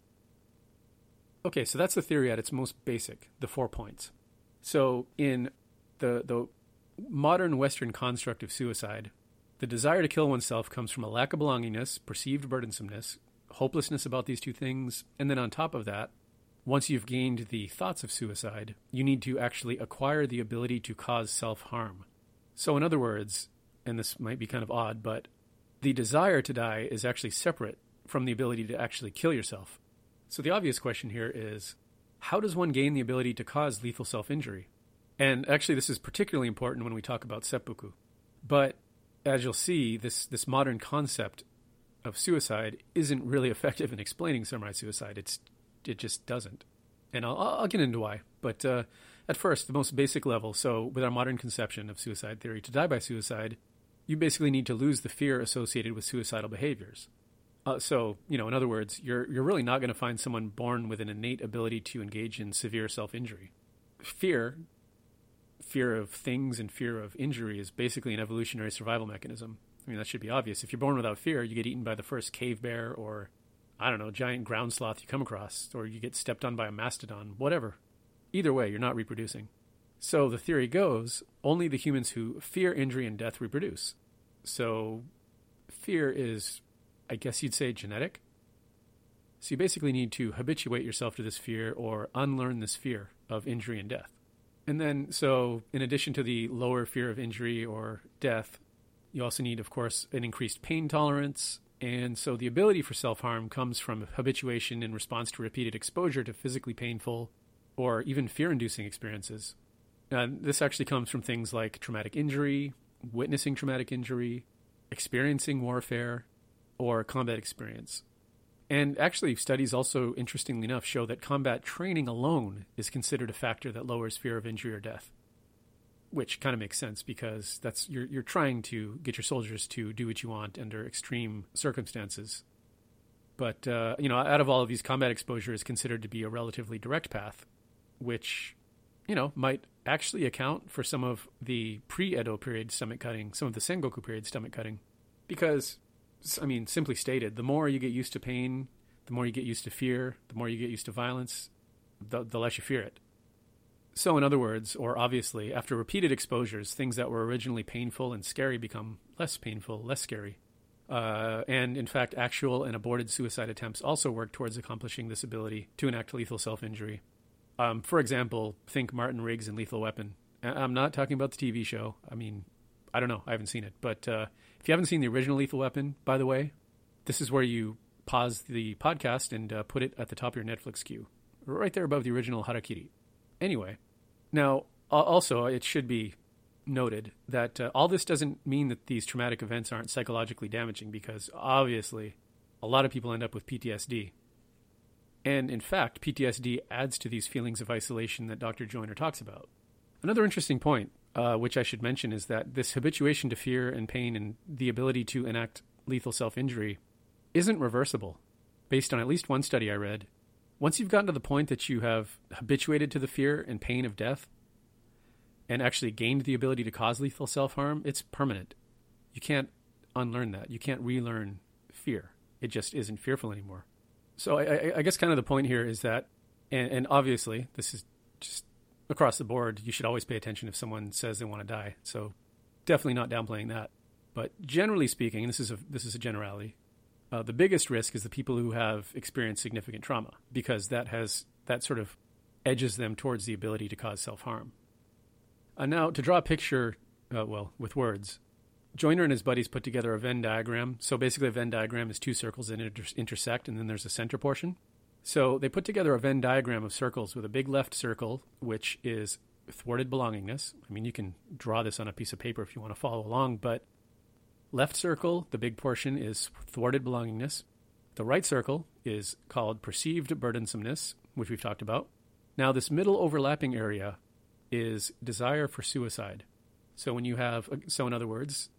Okay, so that's the theory at its most basic, the four points. So in the the modern Western construct of suicide, the desire to kill oneself comes from a lack of belongingness, perceived burdensomeness, hopelessness about these two things, and then on top of that, once you've gained the thoughts of suicide, you need to actually acquire the ability to cause self harm. So, in other words, and this might be kind of odd, but the desire to die is actually separate from the ability to actually kill yourself. So, the obvious question here is how does one gain the ability to cause lethal self injury? And actually, this is particularly important when we talk about seppuku. But as you'll see, this, this modern concept of suicide isn't really effective in explaining samurai suicide. It's it just doesn't. And I'll, I'll get into why. But uh, at first, the most basic level so, with our modern conception of suicide theory, to die by suicide, you basically need to lose the fear associated with suicidal behaviors. Uh, so, you know, in other words, you're, you're really not going to find someone born with an innate ability to engage in severe self injury. Fear, fear of things and fear of injury, is basically an evolutionary survival mechanism. I mean, that should be obvious. If you're born without fear, you get eaten by the first cave bear or I don't know, giant ground sloth you come across, or you get stepped on by a mastodon, whatever. Either way, you're not reproducing. So the theory goes only the humans who fear injury and death reproduce. So fear is, I guess you'd say, genetic. So you basically need to habituate yourself to this fear or unlearn this fear of injury and death. And then, so in addition to the lower fear of injury or death, you also need, of course, an increased pain tolerance, and so the ability for self harm comes from habituation in response to repeated exposure to physically painful or even fear inducing experiences. And this actually comes from things like traumatic injury, witnessing traumatic injury, experiencing warfare or combat experience. And actually, studies also, interestingly enough, show that combat training alone is considered a factor that lowers fear of injury or death. Which kind of makes sense because that's you're you're trying to get your soldiers to do what you want under extreme circumstances. But uh, you know, out of all of these, combat exposure is considered to be a relatively direct path, which you know might actually account for some of the pre-Edo period stomach cutting, some of the Sengoku period stomach cutting, because I mean, simply stated, the more you get used to pain, the more you get used to fear, the more you get used to violence, the, the less you fear it. So, in other words, or obviously, after repeated exposures, things that were originally painful and scary become less painful, less scary. Uh, and in fact, actual and aborted suicide attempts also work towards accomplishing this ability to enact lethal self injury. Um, for example, think Martin Riggs in Lethal Weapon. I'm not talking about the TV show. I mean, I don't know. I haven't seen it. But uh, if you haven't seen the original Lethal Weapon, by the way, this is where you pause the podcast and uh, put it at the top of your Netflix queue, right there above the original Harakiri. Anyway, now also it should be noted that uh, all this doesn't mean that these traumatic events aren't psychologically damaging because obviously a lot of people end up with PTSD. And in fact, PTSD adds to these feelings of isolation that Dr. Joiner talks about. Another interesting point uh, which I should mention, is that this habituation to fear and pain and the ability to enact lethal self injury isn't reversible. Based on at least one study I read, once you've gotten to the point that you have habituated to the fear and pain of death and actually gained the ability to cause lethal self harm, it's permanent. You can't unlearn that. You can't relearn fear. It just isn't fearful anymore. So I, I, guess kind of the point here is that, and, and obviously this is just across the board, you should always pay attention if someone says they want to die. So definitely not downplaying that. But generally speaking, this is a this is a generality, uh, the biggest risk is the people who have experienced significant trauma because that has that sort of edges them towards the ability to cause self harm. Uh, now, to draw a picture, uh, well, with words, Joiner and his buddies put together a Venn diagram. So basically, a Venn diagram is two circles that inter- intersect, and then there's a center portion. So they put together a Venn diagram of circles with a big left circle, which is thwarted belongingness. I mean, you can draw this on a piece of paper if you want to follow along, but left circle, the big portion, is thwarted belongingness. The right circle is called perceived burdensomeness, which we've talked about. Now, this middle overlapping area is desire for suicide. So when you have, so in other words,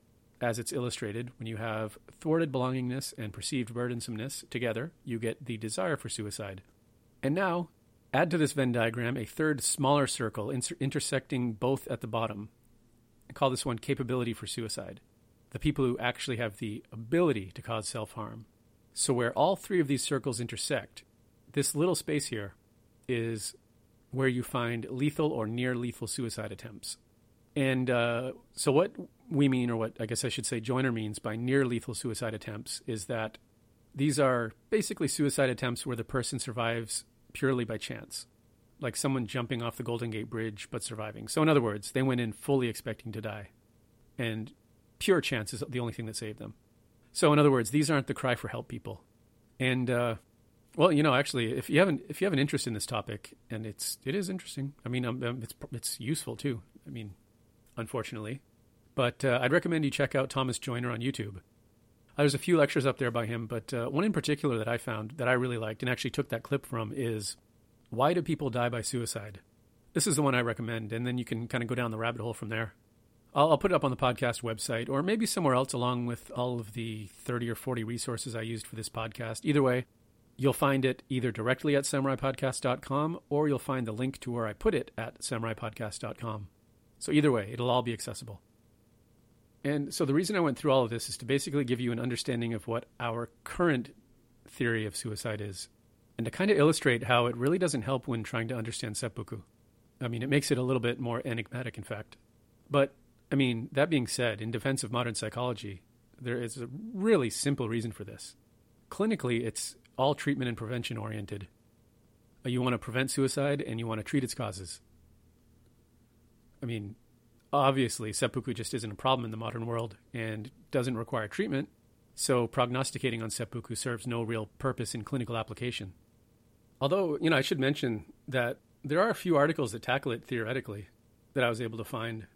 as it's illustrated, when you have thwarted belongingness and perceived burdensomeness together, you get the desire for suicide. And now, add to this Venn diagram a third smaller circle inter- intersecting both at the bottom. I call this one capability for suicide. The people who actually have the ability to cause self harm. So, where all three of these circles intersect, this little space here is where you find lethal or near lethal suicide attempts. And uh, so, what we mean, or what I guess I should say Joiner means by near lethal suicide attempts, is that these are basically suicide attempts where the person survives purely by chance, like someone jumping off the Golden Gate Bridge but surviving. So, in other words, they went in fully expecting to die, and pure chance is the only thing that saved them. So, in other words, these aren't the cry for help people. And uh, well, you know, actually, if you haven't if you have an interest in this topic, and it's it is interesting. I mean, um, um it's it's useful too. I mean, unfortunately. But uh, I'd recommend you check out Thomas Joiner on YouTube. Uh, there's a few lectures up there by him, but uh, one in particular that I found that I really liked and actually took that clip from is Why Do People Die by Suicide? This is the one I recommend, and then you can kind of go down the rabbit hole from there. I'll, I'll put it up on the podcast website or maybe somewhere else along with all of the 30 or 40 resources I used for this podcast. Either way, You'll find it either directly at samuraipodcast.com or you'll find the link to where I put it at samuraipodcast.com. So either way, it'll all be accessible. And so the reason I went through all of this is to basically give you an understanding of what our current theory of suicide is, and to kind of illustrate how it really doesn't help when trying to understand seppuku. I mean, it makes it a little bit more enigmatic, in fact. But, I mean, that being said, in defense of modern psychology, there is a really simple reason for this. Clinically, it's all treatment and prevention oriented. Uh, you want to prevent suicide and you want to treat its causes. I mean, obviously, seppuku just isn't a problem in the modern world and doesn't require treatment, so prognosticating on seppuku serves no real purpose in clinical application. Although, you know, I should mention that there are a few articles that tackle it theoretically that I was able to find.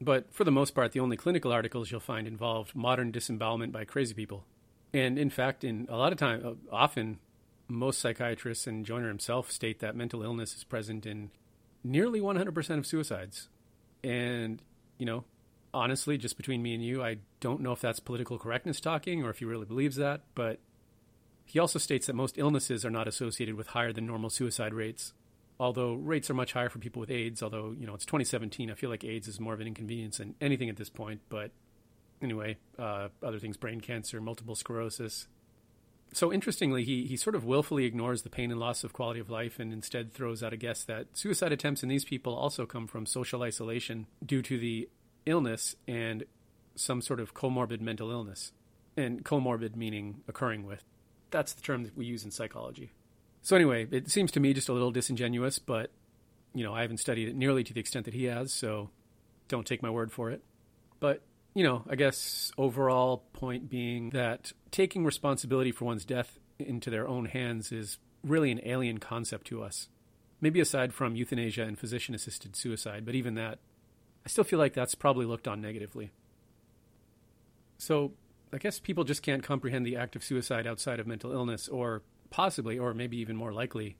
But for the most part, the only clinical articles you'll find involved modern disembowelment by crazy people. And in fact, in a lot of time, uh, often, most psychiatrists and Joiner himself state that mental illness is present in nearly 100% of suicides. And, you know, honestly, just between me and you, I don't know if that's political correctness talking or if he really believes that, but he also states that most illnesses are not associated with higher than normal suicide rates. Although rates are much higher for people with AIDS, although, you know, it's 2017, I feel like AIDS is more of an inconvenience than anything at this point. But anyway, uh, other things brain cancer, multiple sclerosis. So interestingly, he, he sort of willfully ignores the pain and loss of quality of life and instead throws out a guess that suicide attempts in these people also come from social isolation due to the illness and some sort of comorbid mental illness. And comorbid meaning occurring with. That's the term that we use in psychology. So, anyway, it seems to me just a little disingenuous, but, you know, I haven't studied it nearly to the extent that he has, so don't take my word for it. But, you know, I guess overall point being that taking responsibility for one's death into their own hands is really an alien concept to us. Maybe aside from euthanasia and physician assisted suicide, but even that I still feel like that's probably looked on negatively. So, I guess people just can't comprehend the act of suicide outside of mental illness, or possibly, or maybe even more likely,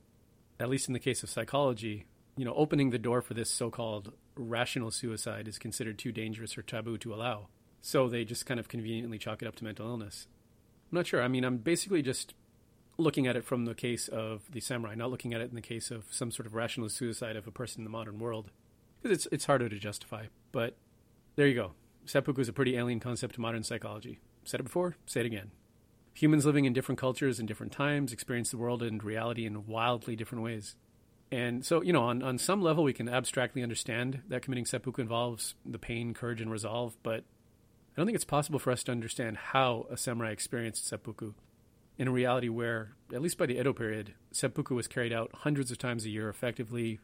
at least in the case of psychology, you know, opening the door for this so called rational suicide is considered too dangerous or taboo to allow. So they just kind of conveniently chalk it up to mental illness. I'm not sure. I mean, I'm basically just looking at it from the case of the samurai, not looking at it in the case of some sort of rational suicide of a person in the modern world because it's it's harder to justify. But there you go. Seppuku is a pretty alien concept to modern psychology. Said it before, say it again. Humans living in different cultures and different times experience the world and reality in wildly different ways. And so, you know, on, on some level, we can abstractly understand that committing seppuku involves the pain, courage, and resolve, but I don't think it's possible for us to understand how a samurai experienced seppuku in a reality where, at least by the Edo period, seppuku was carried out hundreds of times a year effectively,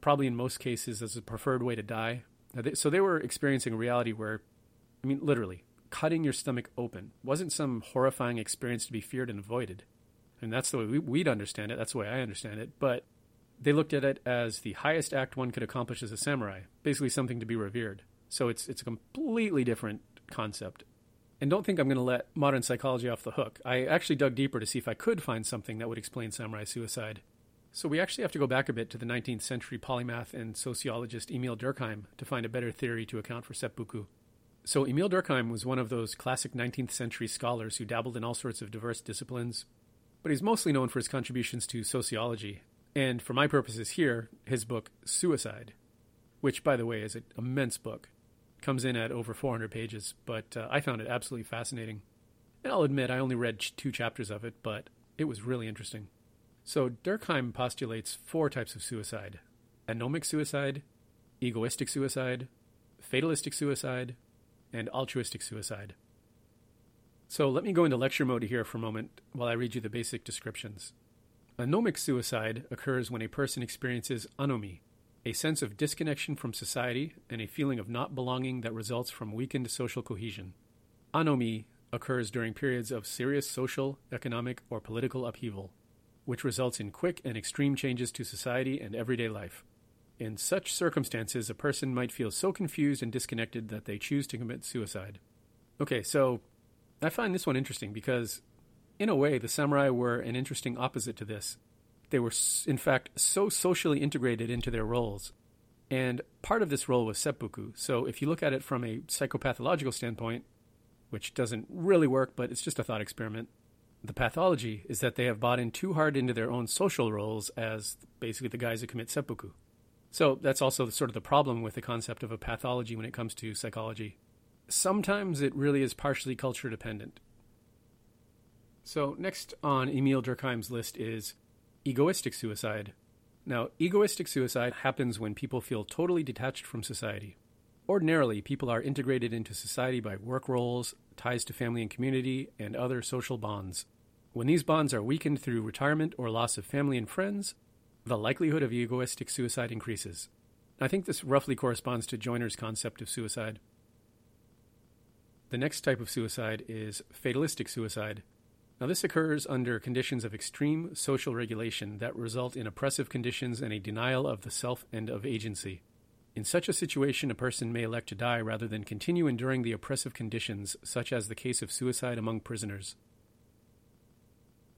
probably in most cases as a preferred way to die. So they were experiencing a reality where, I mean, literally, cutting your stomach open wasn't some horrifying experience to be feared and avoided. And that's the way we'd understand it. That's the way I understand it. But they looked at it as the highest act one could accomplish as a samurai, basically something to be revered. So it's it's a completely different concept. And don't think I'm going to let modern psychology off the hook. I actually dug deeper to see if I could find something that would explain samurai suicide. So we actually have to go back a bit to the 19th century polymath and sociologist Emil Durkheim to find a better theory to account for seppuku. So Emil Durkheim was one of those classic 19th century scholars who dabbled in all sorts of diverse disciplines, but he's mostly known for his contributions to sociology, and for my purposes here, his book Suicide, which by the way is an immense book, comes in at over 400 pages, but uh, I found it absolutely fascinating. And I'll admit I only read two chapters of it, but it was really interesting. So Durkheim postulates four types of suicide anomic suicide, egoistic suicide, fatalistic suicide, and altruistic suicide. So let me go into lecture mode here for a moment while I read you the basic descriptions. Anomic suicide occurs when a person experiences anomy, a sense of disconnection from society and a feeling of not belonging that results from weakened social cohesion. Anomy occurs during periods of serious social, economic, or political upheaval which results in quick and extreme changes to society and everyday life. In such circumstances, a person might feel so confused and disconnected that they choose to commit suicide. Okay, so I find this one interesting because, in a way, the samurai were an interesting opposite to this. They were, in fact, so socially integrated into their roles. And part of this role was seppuku. So if you look at it from a psychopathological standpoint, which doesn't really work, but it's just a thought experiment, the pathology is that they have bought in too hard into their own social roles as basically the guys who commit seppuku. So that's also sort of the problem with the concept of a pathology when it comes to psychology. Sometimes it really is partially culture dependent. So, next on Emil Durkheim's list is egoistic suicide. Now, egoistic suicide happens when people feel totally detached from society. Ordinarily, people are integrated into society by work roles, ties to family and community, and other social bonds. When these bonds are weakened through retirement or loss of family and friends, the likelihood of egoistic suicide increases. I think this roughly corresponds to Joiner's concept of suicide. The next type of suicide is fatalistic suicide. Now, this occurs under conditions of extreme social regulation that result in oppressive conditions and a denial of the self and of agency. In such a situation, a person may elect to die rather than continue enduring the oppressive conditions, such as the case of suicide among prisoners.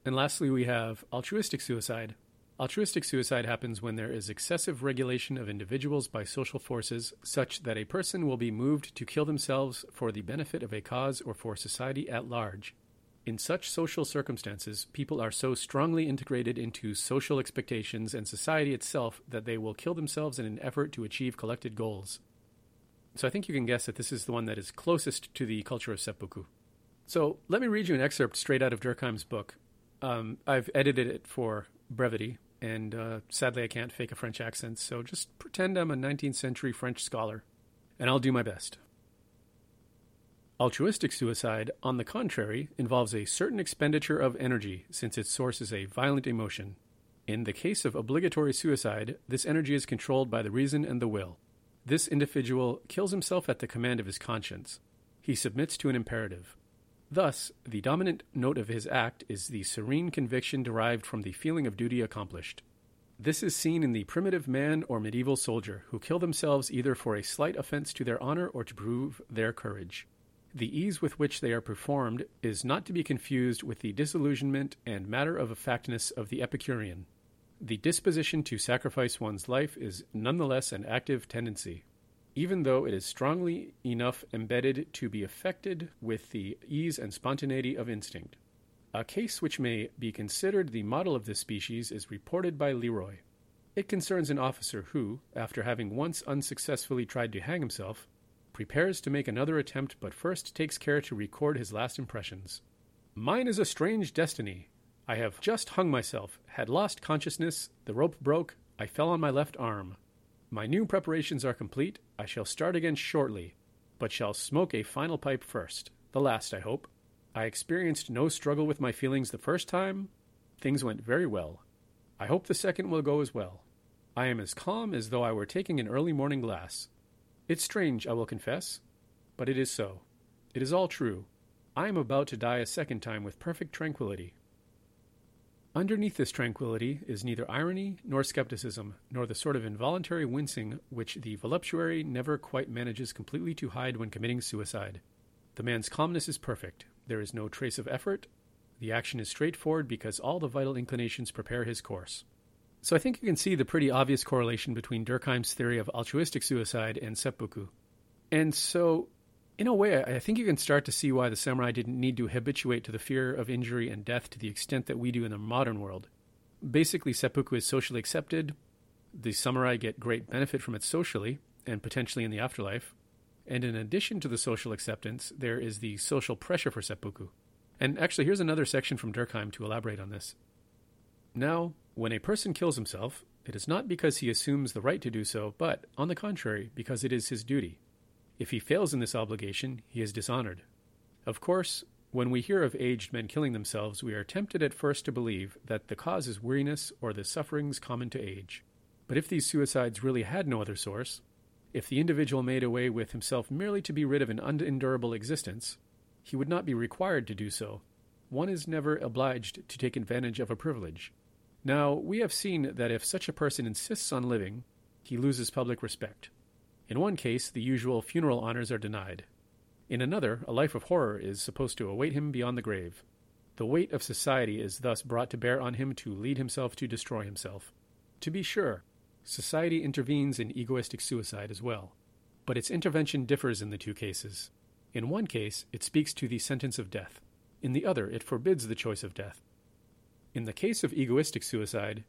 And lastly, we have altruistic suicide. Altruistic suicide happens when there is excessive regulation of individuals by social forces, such that a person will be moved to kill themselves for the benefit of a cause or for society at large. In such social circumstances, people are so strongly integrated into social expectations and society itself that they will kill themselves in an effort to achieve collected goals. So I think you can guess that this is the one that is closest to the culture of seppuku. So let me read you an excerpt straight out of Durkheim's book. Um, I've edited it for brevity, and uh, sadly I can't fake a French accent, so just pretend I'm a 19th century French scholar, and I'll do my best. Altruistic suicide, on the contrary, involves a certain expenditure of energy since its source is a violent emotion. In the case of obligatory suicide, this energy is controlled by the reason and the will. This individual kills himself at the command of his conscience. He submits to an imperative. Thus, the dominant note of his act is the serene conviction derived from the feeling of duty accomplished. This is seen in the primitive man or medieval soldier who kill themselves either for a slight offense to their honor or to prove their courage. The ease with which they are performed is not to be confused with the disillusionment and matter of factness of the Epicurean. The disposition to sacrifice one's life is nonetheless an active tendency, even though it is strongly enough embedded to be affected with the ease and spontaneity of instinct. A case which may be considered the model of this species is reported by Leroy. It concerns an officer who, after having once unsuccessfully tried to hang himself, prepares to make another attempt, but first takes care to record his last impressions. Mine is a strange destiny. I have just hung myself, had lost consciousness, the rope broke, I fell on my left arm. My new preparations are complete, I shall start again shortly, but shall smoke a final pipe first, the last, I hope. I experienced no struggle with my feelings the first time. Things went very well. I hope the second will go as well. I am as calm as though I were taking an early morning glass. It's strange, I will confess, but it is so. It is all true. I am about to die a second time with perfect tranquillity. Underneath this tranquillity is neither irony nor skepticism, nor the sort of involuntary wincing which the voluptuary never quite manages completely to hide when committing suicide. The man's calmness is perfect. There is no trace of effort. The action is straightforward because all the vital inclinations prepare his course. So I think you can see the pretty obvious correlation between Durkheim's theory of altruistic suicide and seppuku. And so, in a way, I think you can start to see why the samurai didn't need to habituate to the fear of injury and death to the extent that we do in the modern world. Basically, seppuku is socially accepted. The samurai get great benefit from it socially and potentially in the afterlife. And in addition to the social acceptance, there is the social pressure for seppuku. And actually, here's another section from Durkheim to elaborate on this. Now, when a person kills himself, it is not because he assumes the right to do so, but, on the contrary, because it is his duty. If he fails in this obligation, he is dishonored. Of course, when we hear of aged men killing themselves, we are tempted at first to believe that the cause is weariness or the sufferings common to age. But if these suicides really had no other source, if the individual made away with himself merely to be rid of an unendurable existence, he would not be required to do so. One is never obliged to take advantage of a privilege. Now, we have seen that if such a person insists on living, he loses public respect. In one case, the usual funeral honors are denied. In another, a life of horror is supposed to await him beyond the grave. The weight of society is thus brought to bear on him to lead himself to destroy himself. To be sure, society intervenes in egoistic suicide as well, but its intervention differs in the two cases. In one case, it speaks to the sentence of death. In the other, it forbids the choice of death. In the case of egoistic suicide,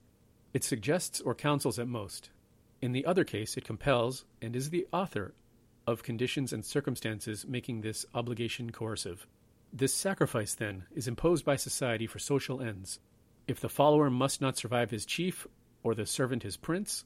it suggests or counsels at most. In the other case, it compels and is the author of conditions and circumstances making this obligation coercive. This sacrifice, then, is imposed by society for social ends. If the follower must not survive his chief, or the servant his prince,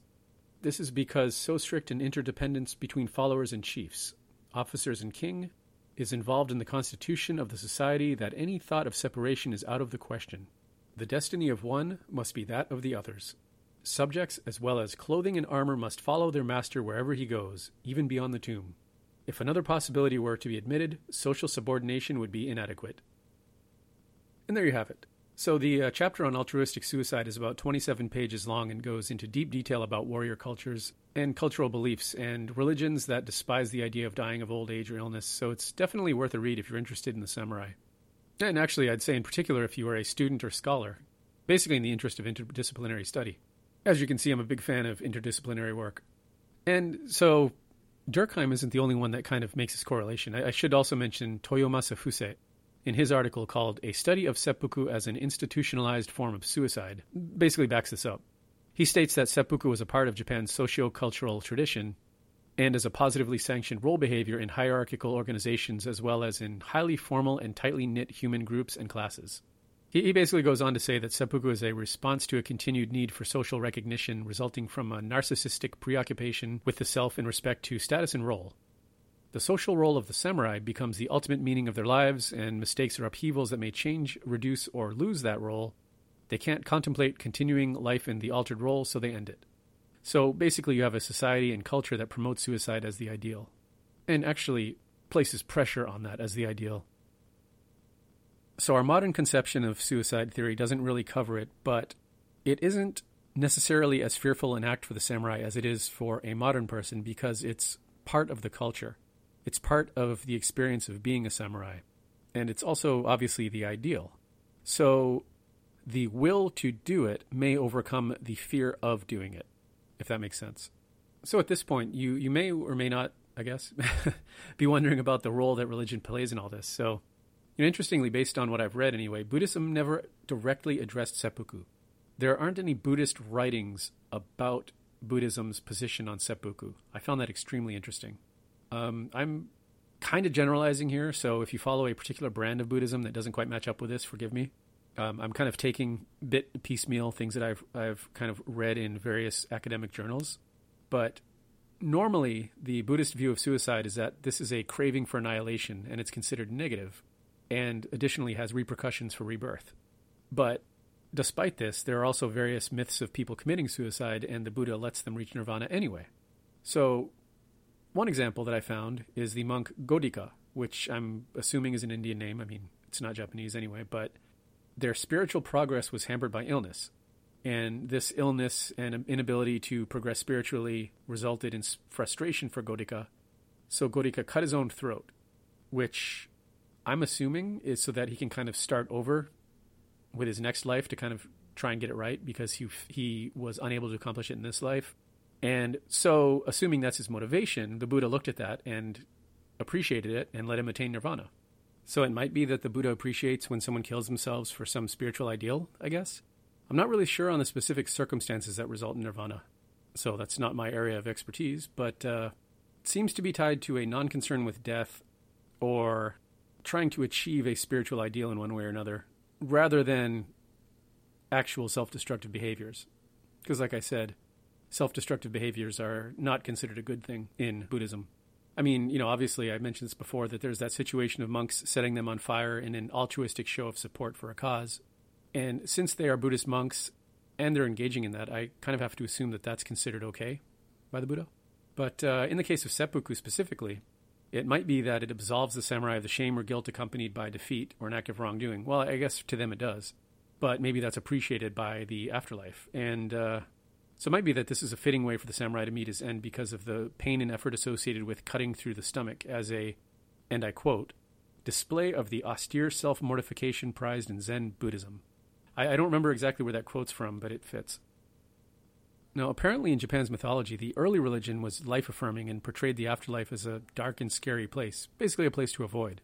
this is because so strict an interdependence between followers and chiefs, officers and king, is involved in the constitution of the society that any thought of separation is out of the question. The destiny of one must be that of the others. Subjects, as well as clothing and armor, must follow their master wherever he goes, even beyond the tomb. If another possibility were to be admitted, social subordination would be inadequate. And there you have it. So, the uh, chapter on altruistic suicide is about 27 pages long and goes into deep detail about warrior cultures and cultural beliefs and religions that despise the idea of dying of old age or illness. So, it's definitely worth a read if you're interested in the samurai. And actually, I'd say in particular if you are a student or scholar, basically in the interest of interdisciplinary study. As you can see, I'm a big fan of interdisciplinary work. And so, Durkheim isn't the only one that kind of makes this correlation. I, I should also mention Toyomasa Fuse in his article called A Study of Seppuku as an Institutionalized Form of Suicide, basically backs this up. He states that seppuku was a part of Japan's socio cultural tradition and is a positively sanctioned role behavior in hierarchical organizations as well as in highly formal and tightly knit human groups and classes. He, basically goes on to say that seppuku is a response to a continued need for social recognition resulting from a narcissistic preoccupation with the self in respect to status and role. The social role of the samurai becomes the ultimate meaning of their lives, and mistakes or upheavals that may change, reduce, or lose that role. They can't contemplate continuing life in the altered role, so they end it. So basically, you have a society and culture that promotes suicide as the ideal, and actually places pressure on that as the ideal. So, our modern conception of suicide theory doesn't really cover it, but it isn't necessarily as fearful an act for the samurai as it is for a modern person because it's part of the culture. It's part of the experience of being a samurai. And it's also obviously the ideal. So the will to do it may overcome the fear of doing it, if that makes sense. So at this point, you, you may or may not, I guess, be wondering about the role that religion plays in all this. So, you know, interestingly, based on what I've read anyway, Buddhism never directly addressed seppuku. There aren't any Buddhist writings about Buddhism's position on seppuku. I found that extremely interesting. Um, I'm kind of generalizing here, so if you follow a particular brand of Buddhism that doesn't quite match up with this, forgive me. Um, I'm kind of taking bit piecemeal things that I've I've kind of read in various academic journals, but normally the Buddhist view of suicide is that this is a craving for annihilation and it's considered negative, and additionally has repercussions for rebirth. But despite this, there are also various myths of people committing suicide, and the Buddha lets them reach nirvana anyway. So one example that I found is the monk Godhika, which I'm assuming is an Indian name. I mean, it's not Japanese anyway, but their spiritual progress was hampered by illness. And this illness and inability to progress spiritually resulted in frustration for Godhika. So Godhika cut his own throat, which I'm assuming is so that he can kind of start over with his next life to kind of try and get it right because he he was unable to accomplish it in this life. And so, assuming that's his motivation, the Buddha looked at that and appreciated it and let him attain nirvana. So it might be that the Buddha appreciates when someone kills themselves for some spiritual ideal, I guess. I'm not really sure on the specific circumstances that result in nirvana, so that's not my area of expertise, but uh, it seems to be tied to a non concern with death or trying to achieve a spiritual ideal in one way or another, rather than actual self destructive behaviors. Because, like I said, self destructive behaviors are not considered a good thing in Buddhism. I mean, you know, obviously, I mentioned this before that there's that situation of monks setting them on fire in an altruistic show of support for a cause. And since they are Buddhist monks and they're engaging in that, I kind of have to assume that that's considered okay by the Buddha. But uh, in the case of seppuku specifically, it might be that it absolves the samurai of the shame or guilt accompanied by defeat or an act of wrongdoing. Well, I guess to them it does. But maybe that's appreciated by the afterlife. And uh, so it might be that this is a fitting way for the samurai to meet his end because of the pain and effort associated with cutting through the stomach as a, and I quote, display of the austere self mortification prized in Zen Buddhism. I, I don't remember exactly where that quote's from, but it fits. Now, apparently in Japan's mythology, the early religion was life affirming and portrayed the afterlife as a dark and scary place, basically a place to avoid.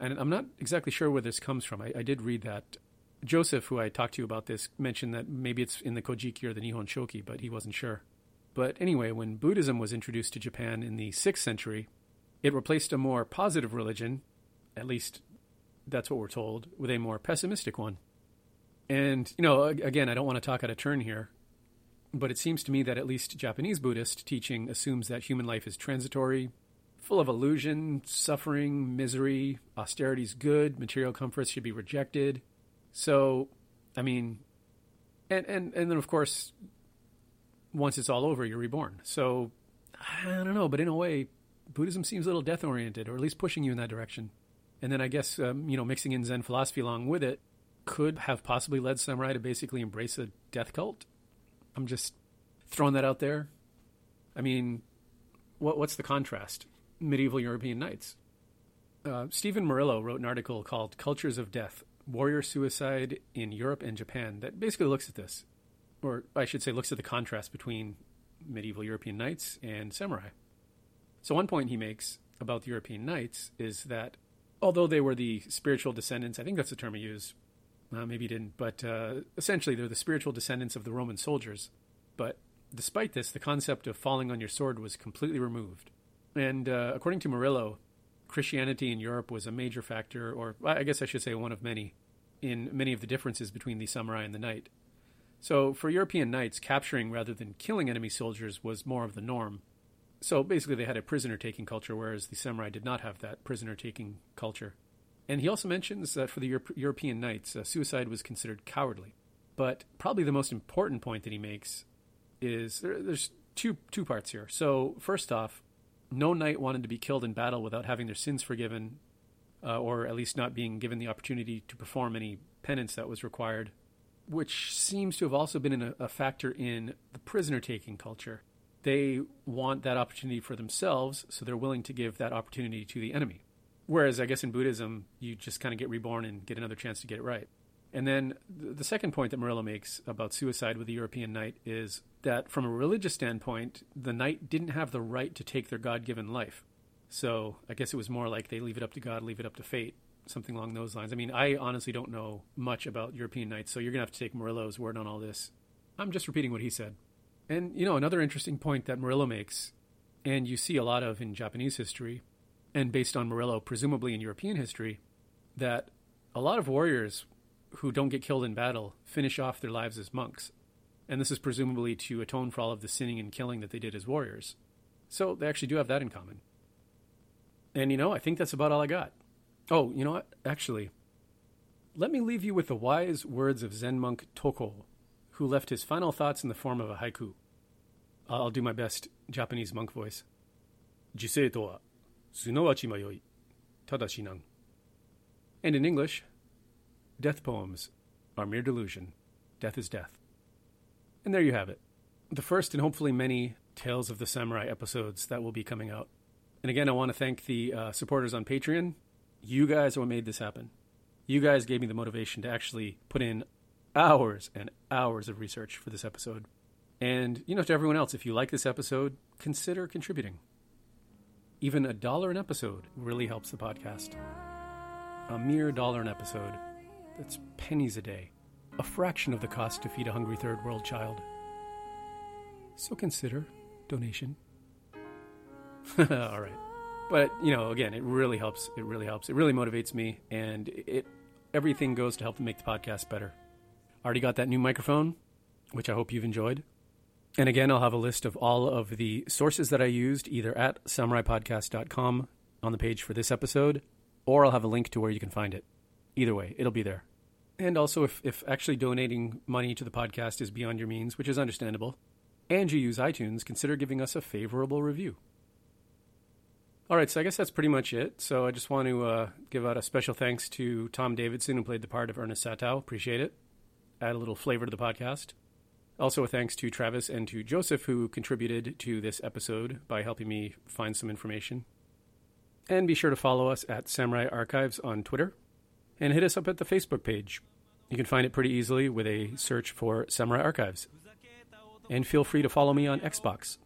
And I'm not exactly sure where this comes from. I, I did read that Joseph, who I talked to about this, mentioned that maybe it's in the Kojiki or the Nihon Shoki, but he wasn't sure. But anyway, when Buddhism was introduced to Japan in the 6th century, it replaced a more positive religion, at least that's what we're told, with a more pessimistic one. And, you know, again, I don't want to talk out of turn here, but it seems to me that at least Japanese Buddhist teaching assumes that human life is transitory, full of illusion, suffering, misery, austerity is good, material comforts should be rejected, so, I mean, and and and then of course, once it's all over, you're reborn. So, I don't know, but in a way, Buddhism seems a little death oriented, or at least pushing you in that direction. And then I guess um, you know mixing in Zen philosophy along with it, could have possibly led samurai to basically embrace a death cult. I'm just throwing that out there. I mean, what, what's the contrast? Medieval European knights. Uh, Stephen Morillo wrote an article called Cultures of Death Warrior Suicide in Europe and Japan that basically looks at this. Or I should say, looks at the contrast between medieval European knights and samurai. So, one point he makes about the European knights is that although they were the spiritual descendants, I think that's the term he used, uh, maybe he didn't, but uh, essentially they're the spiritual descendants of the Roman soldiers. But despite this, the concept of falling on your sword was completely removed. And uh, according to Morillo, Christianity in Europe was a major factor, or I guess I should say one of many, in many of the differences between the samurai and the knight. So for European knights, capturing rather than killing enemy soldiers was more of the norm. So basically, they had a prisoner taking culture, whereas the samurai did not have that prisoner taking culture. And he also mentions that for the Euro- European knights, uh, suicide was considered cowardly. But probably the most important point that he makes is there, there's two two parts here. So first off, no knight wanted to be killed in battle without having their sins forgiven, uh, or at least not being given the opportunity to perform any penance that was required, which seems to have also been a, a factor in the prisoner taking culture. They want that opportunity for themselves, so they're willing to give that opportunity to the enemy. Whereas, I guess in Buddhism, you just kind of get reborn and get another chance to get it right. And then the second point that Morillo makes about suicide with the European knight is that from a religious standpoint, the knight didn't have the right to take their God given life. So I guess it was more like they leave it up to God, leave it up to fate, something along those lines. I mean, I honestly don't know much about European knights, so you're going to have to take Morillo's word on all this. I'm just repeating what he said. And, you know, another interesting point that Morillo makes, and you see a lot of in Japanese history, and based on Morillo, presumably in European history, that a lot of warriors who don't get killed in battle finish off their lives as monks. And this is presumably to atone for all of the sinning and killing that they did as warriors. So they actually do have that in common. And you know, I think that's about all I got. Oh, you know what? Actually, let me leave you with the wise words of Zen monk Toko, who left his final thoughts in the form of a haiku. I'll do my best Japanese monk voice. 自生とは すなわち迷い、ただ死なん。And in English, death poems are mere delusion. Death is death. And there you have it. The first and hopefully many Tales of the Samurai episodes that will be coming out. And again, I want to thank the uh, supporters on Patreon. You guys are what made this happen. You guys gave me the motivation to actually put in hours and hours of research for this episode. And, you know, to everyone else, if you like this episode, consider contributing. Even a dollar an episode really helps the podcast. A mere dollar an episode. That's pennies a day. A fraction of the cost to feed a hungry third world child. So consider donation. All right. But, you know, again, it really helps. It really helps. It really motivates me and it everything goes to help make the podcast better. Already got that new microphone, which I hope you've enjoyed. And again, I'll have a list of all of the sources that I used either at samuraipodcast.com on the page for this episode, or I'll have a link to where you can find it. Either way, it'll be there. And also, if, if actually donating money to the podcast is beyond your means, which is understandable, and you use iTunes, consider giving us a favorable review. All right, so I guess that's pretty much it. So I just want to uh, give out a special thanks to Tom Davidson, who played the part of Ernest Satow. Appreciate it. Add a little flavor to the podcast. Also, a thanks to Travis and to Joseph, who contributed to this episode by helping me find some information. And be sure to follow us at Samurai Archives on Twitter and hit us up at the Facebook page. You can find it pretty easily with a search for Samurai Archives. And feel free to follow me on Xbox,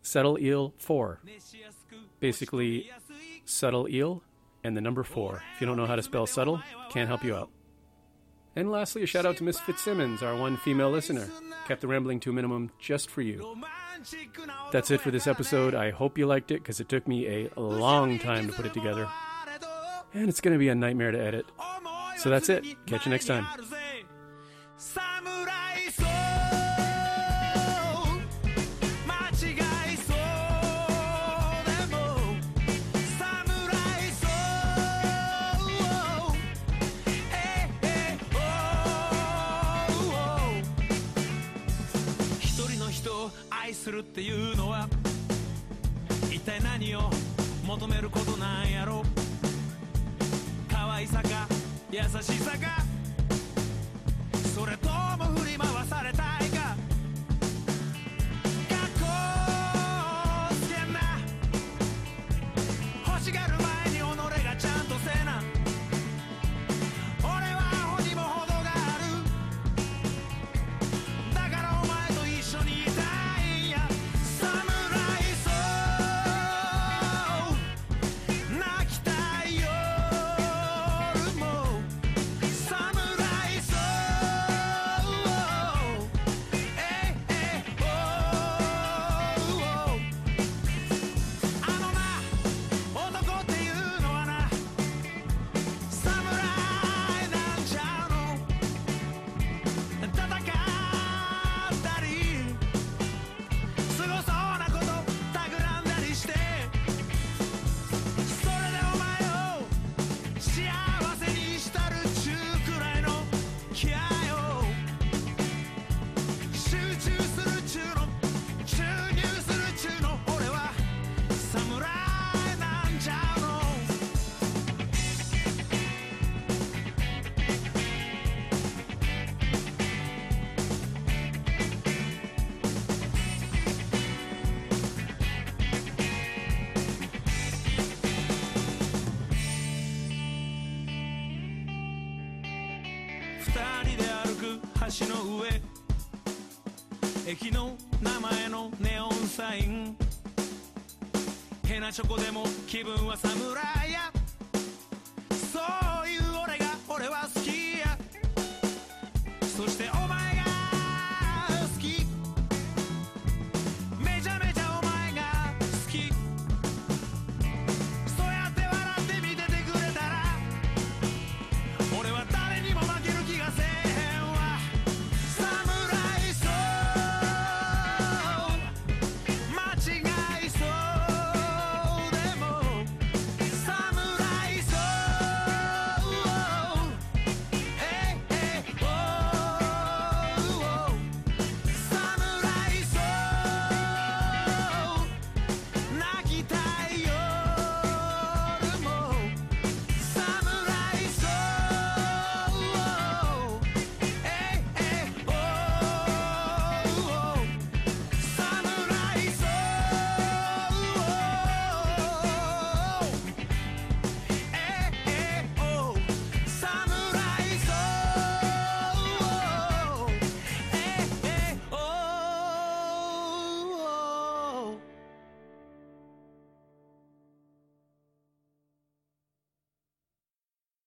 Subtle Eel 4. Basically, Subtle Eel and the number 4. If you don't know how to spell subtle, can't help you out. And lastly, a shout out to Miss Fitzsimmons, our one female listener. Kept the rambling to a minimum just for you. That's it for this episode. I hope you liked it because it took me a long time to put it together. And it's going to be a nightmare to edit. So that's it. Catch you next time. っていうのは一体何を求めることなんやろ。可愛さか優しさか気分は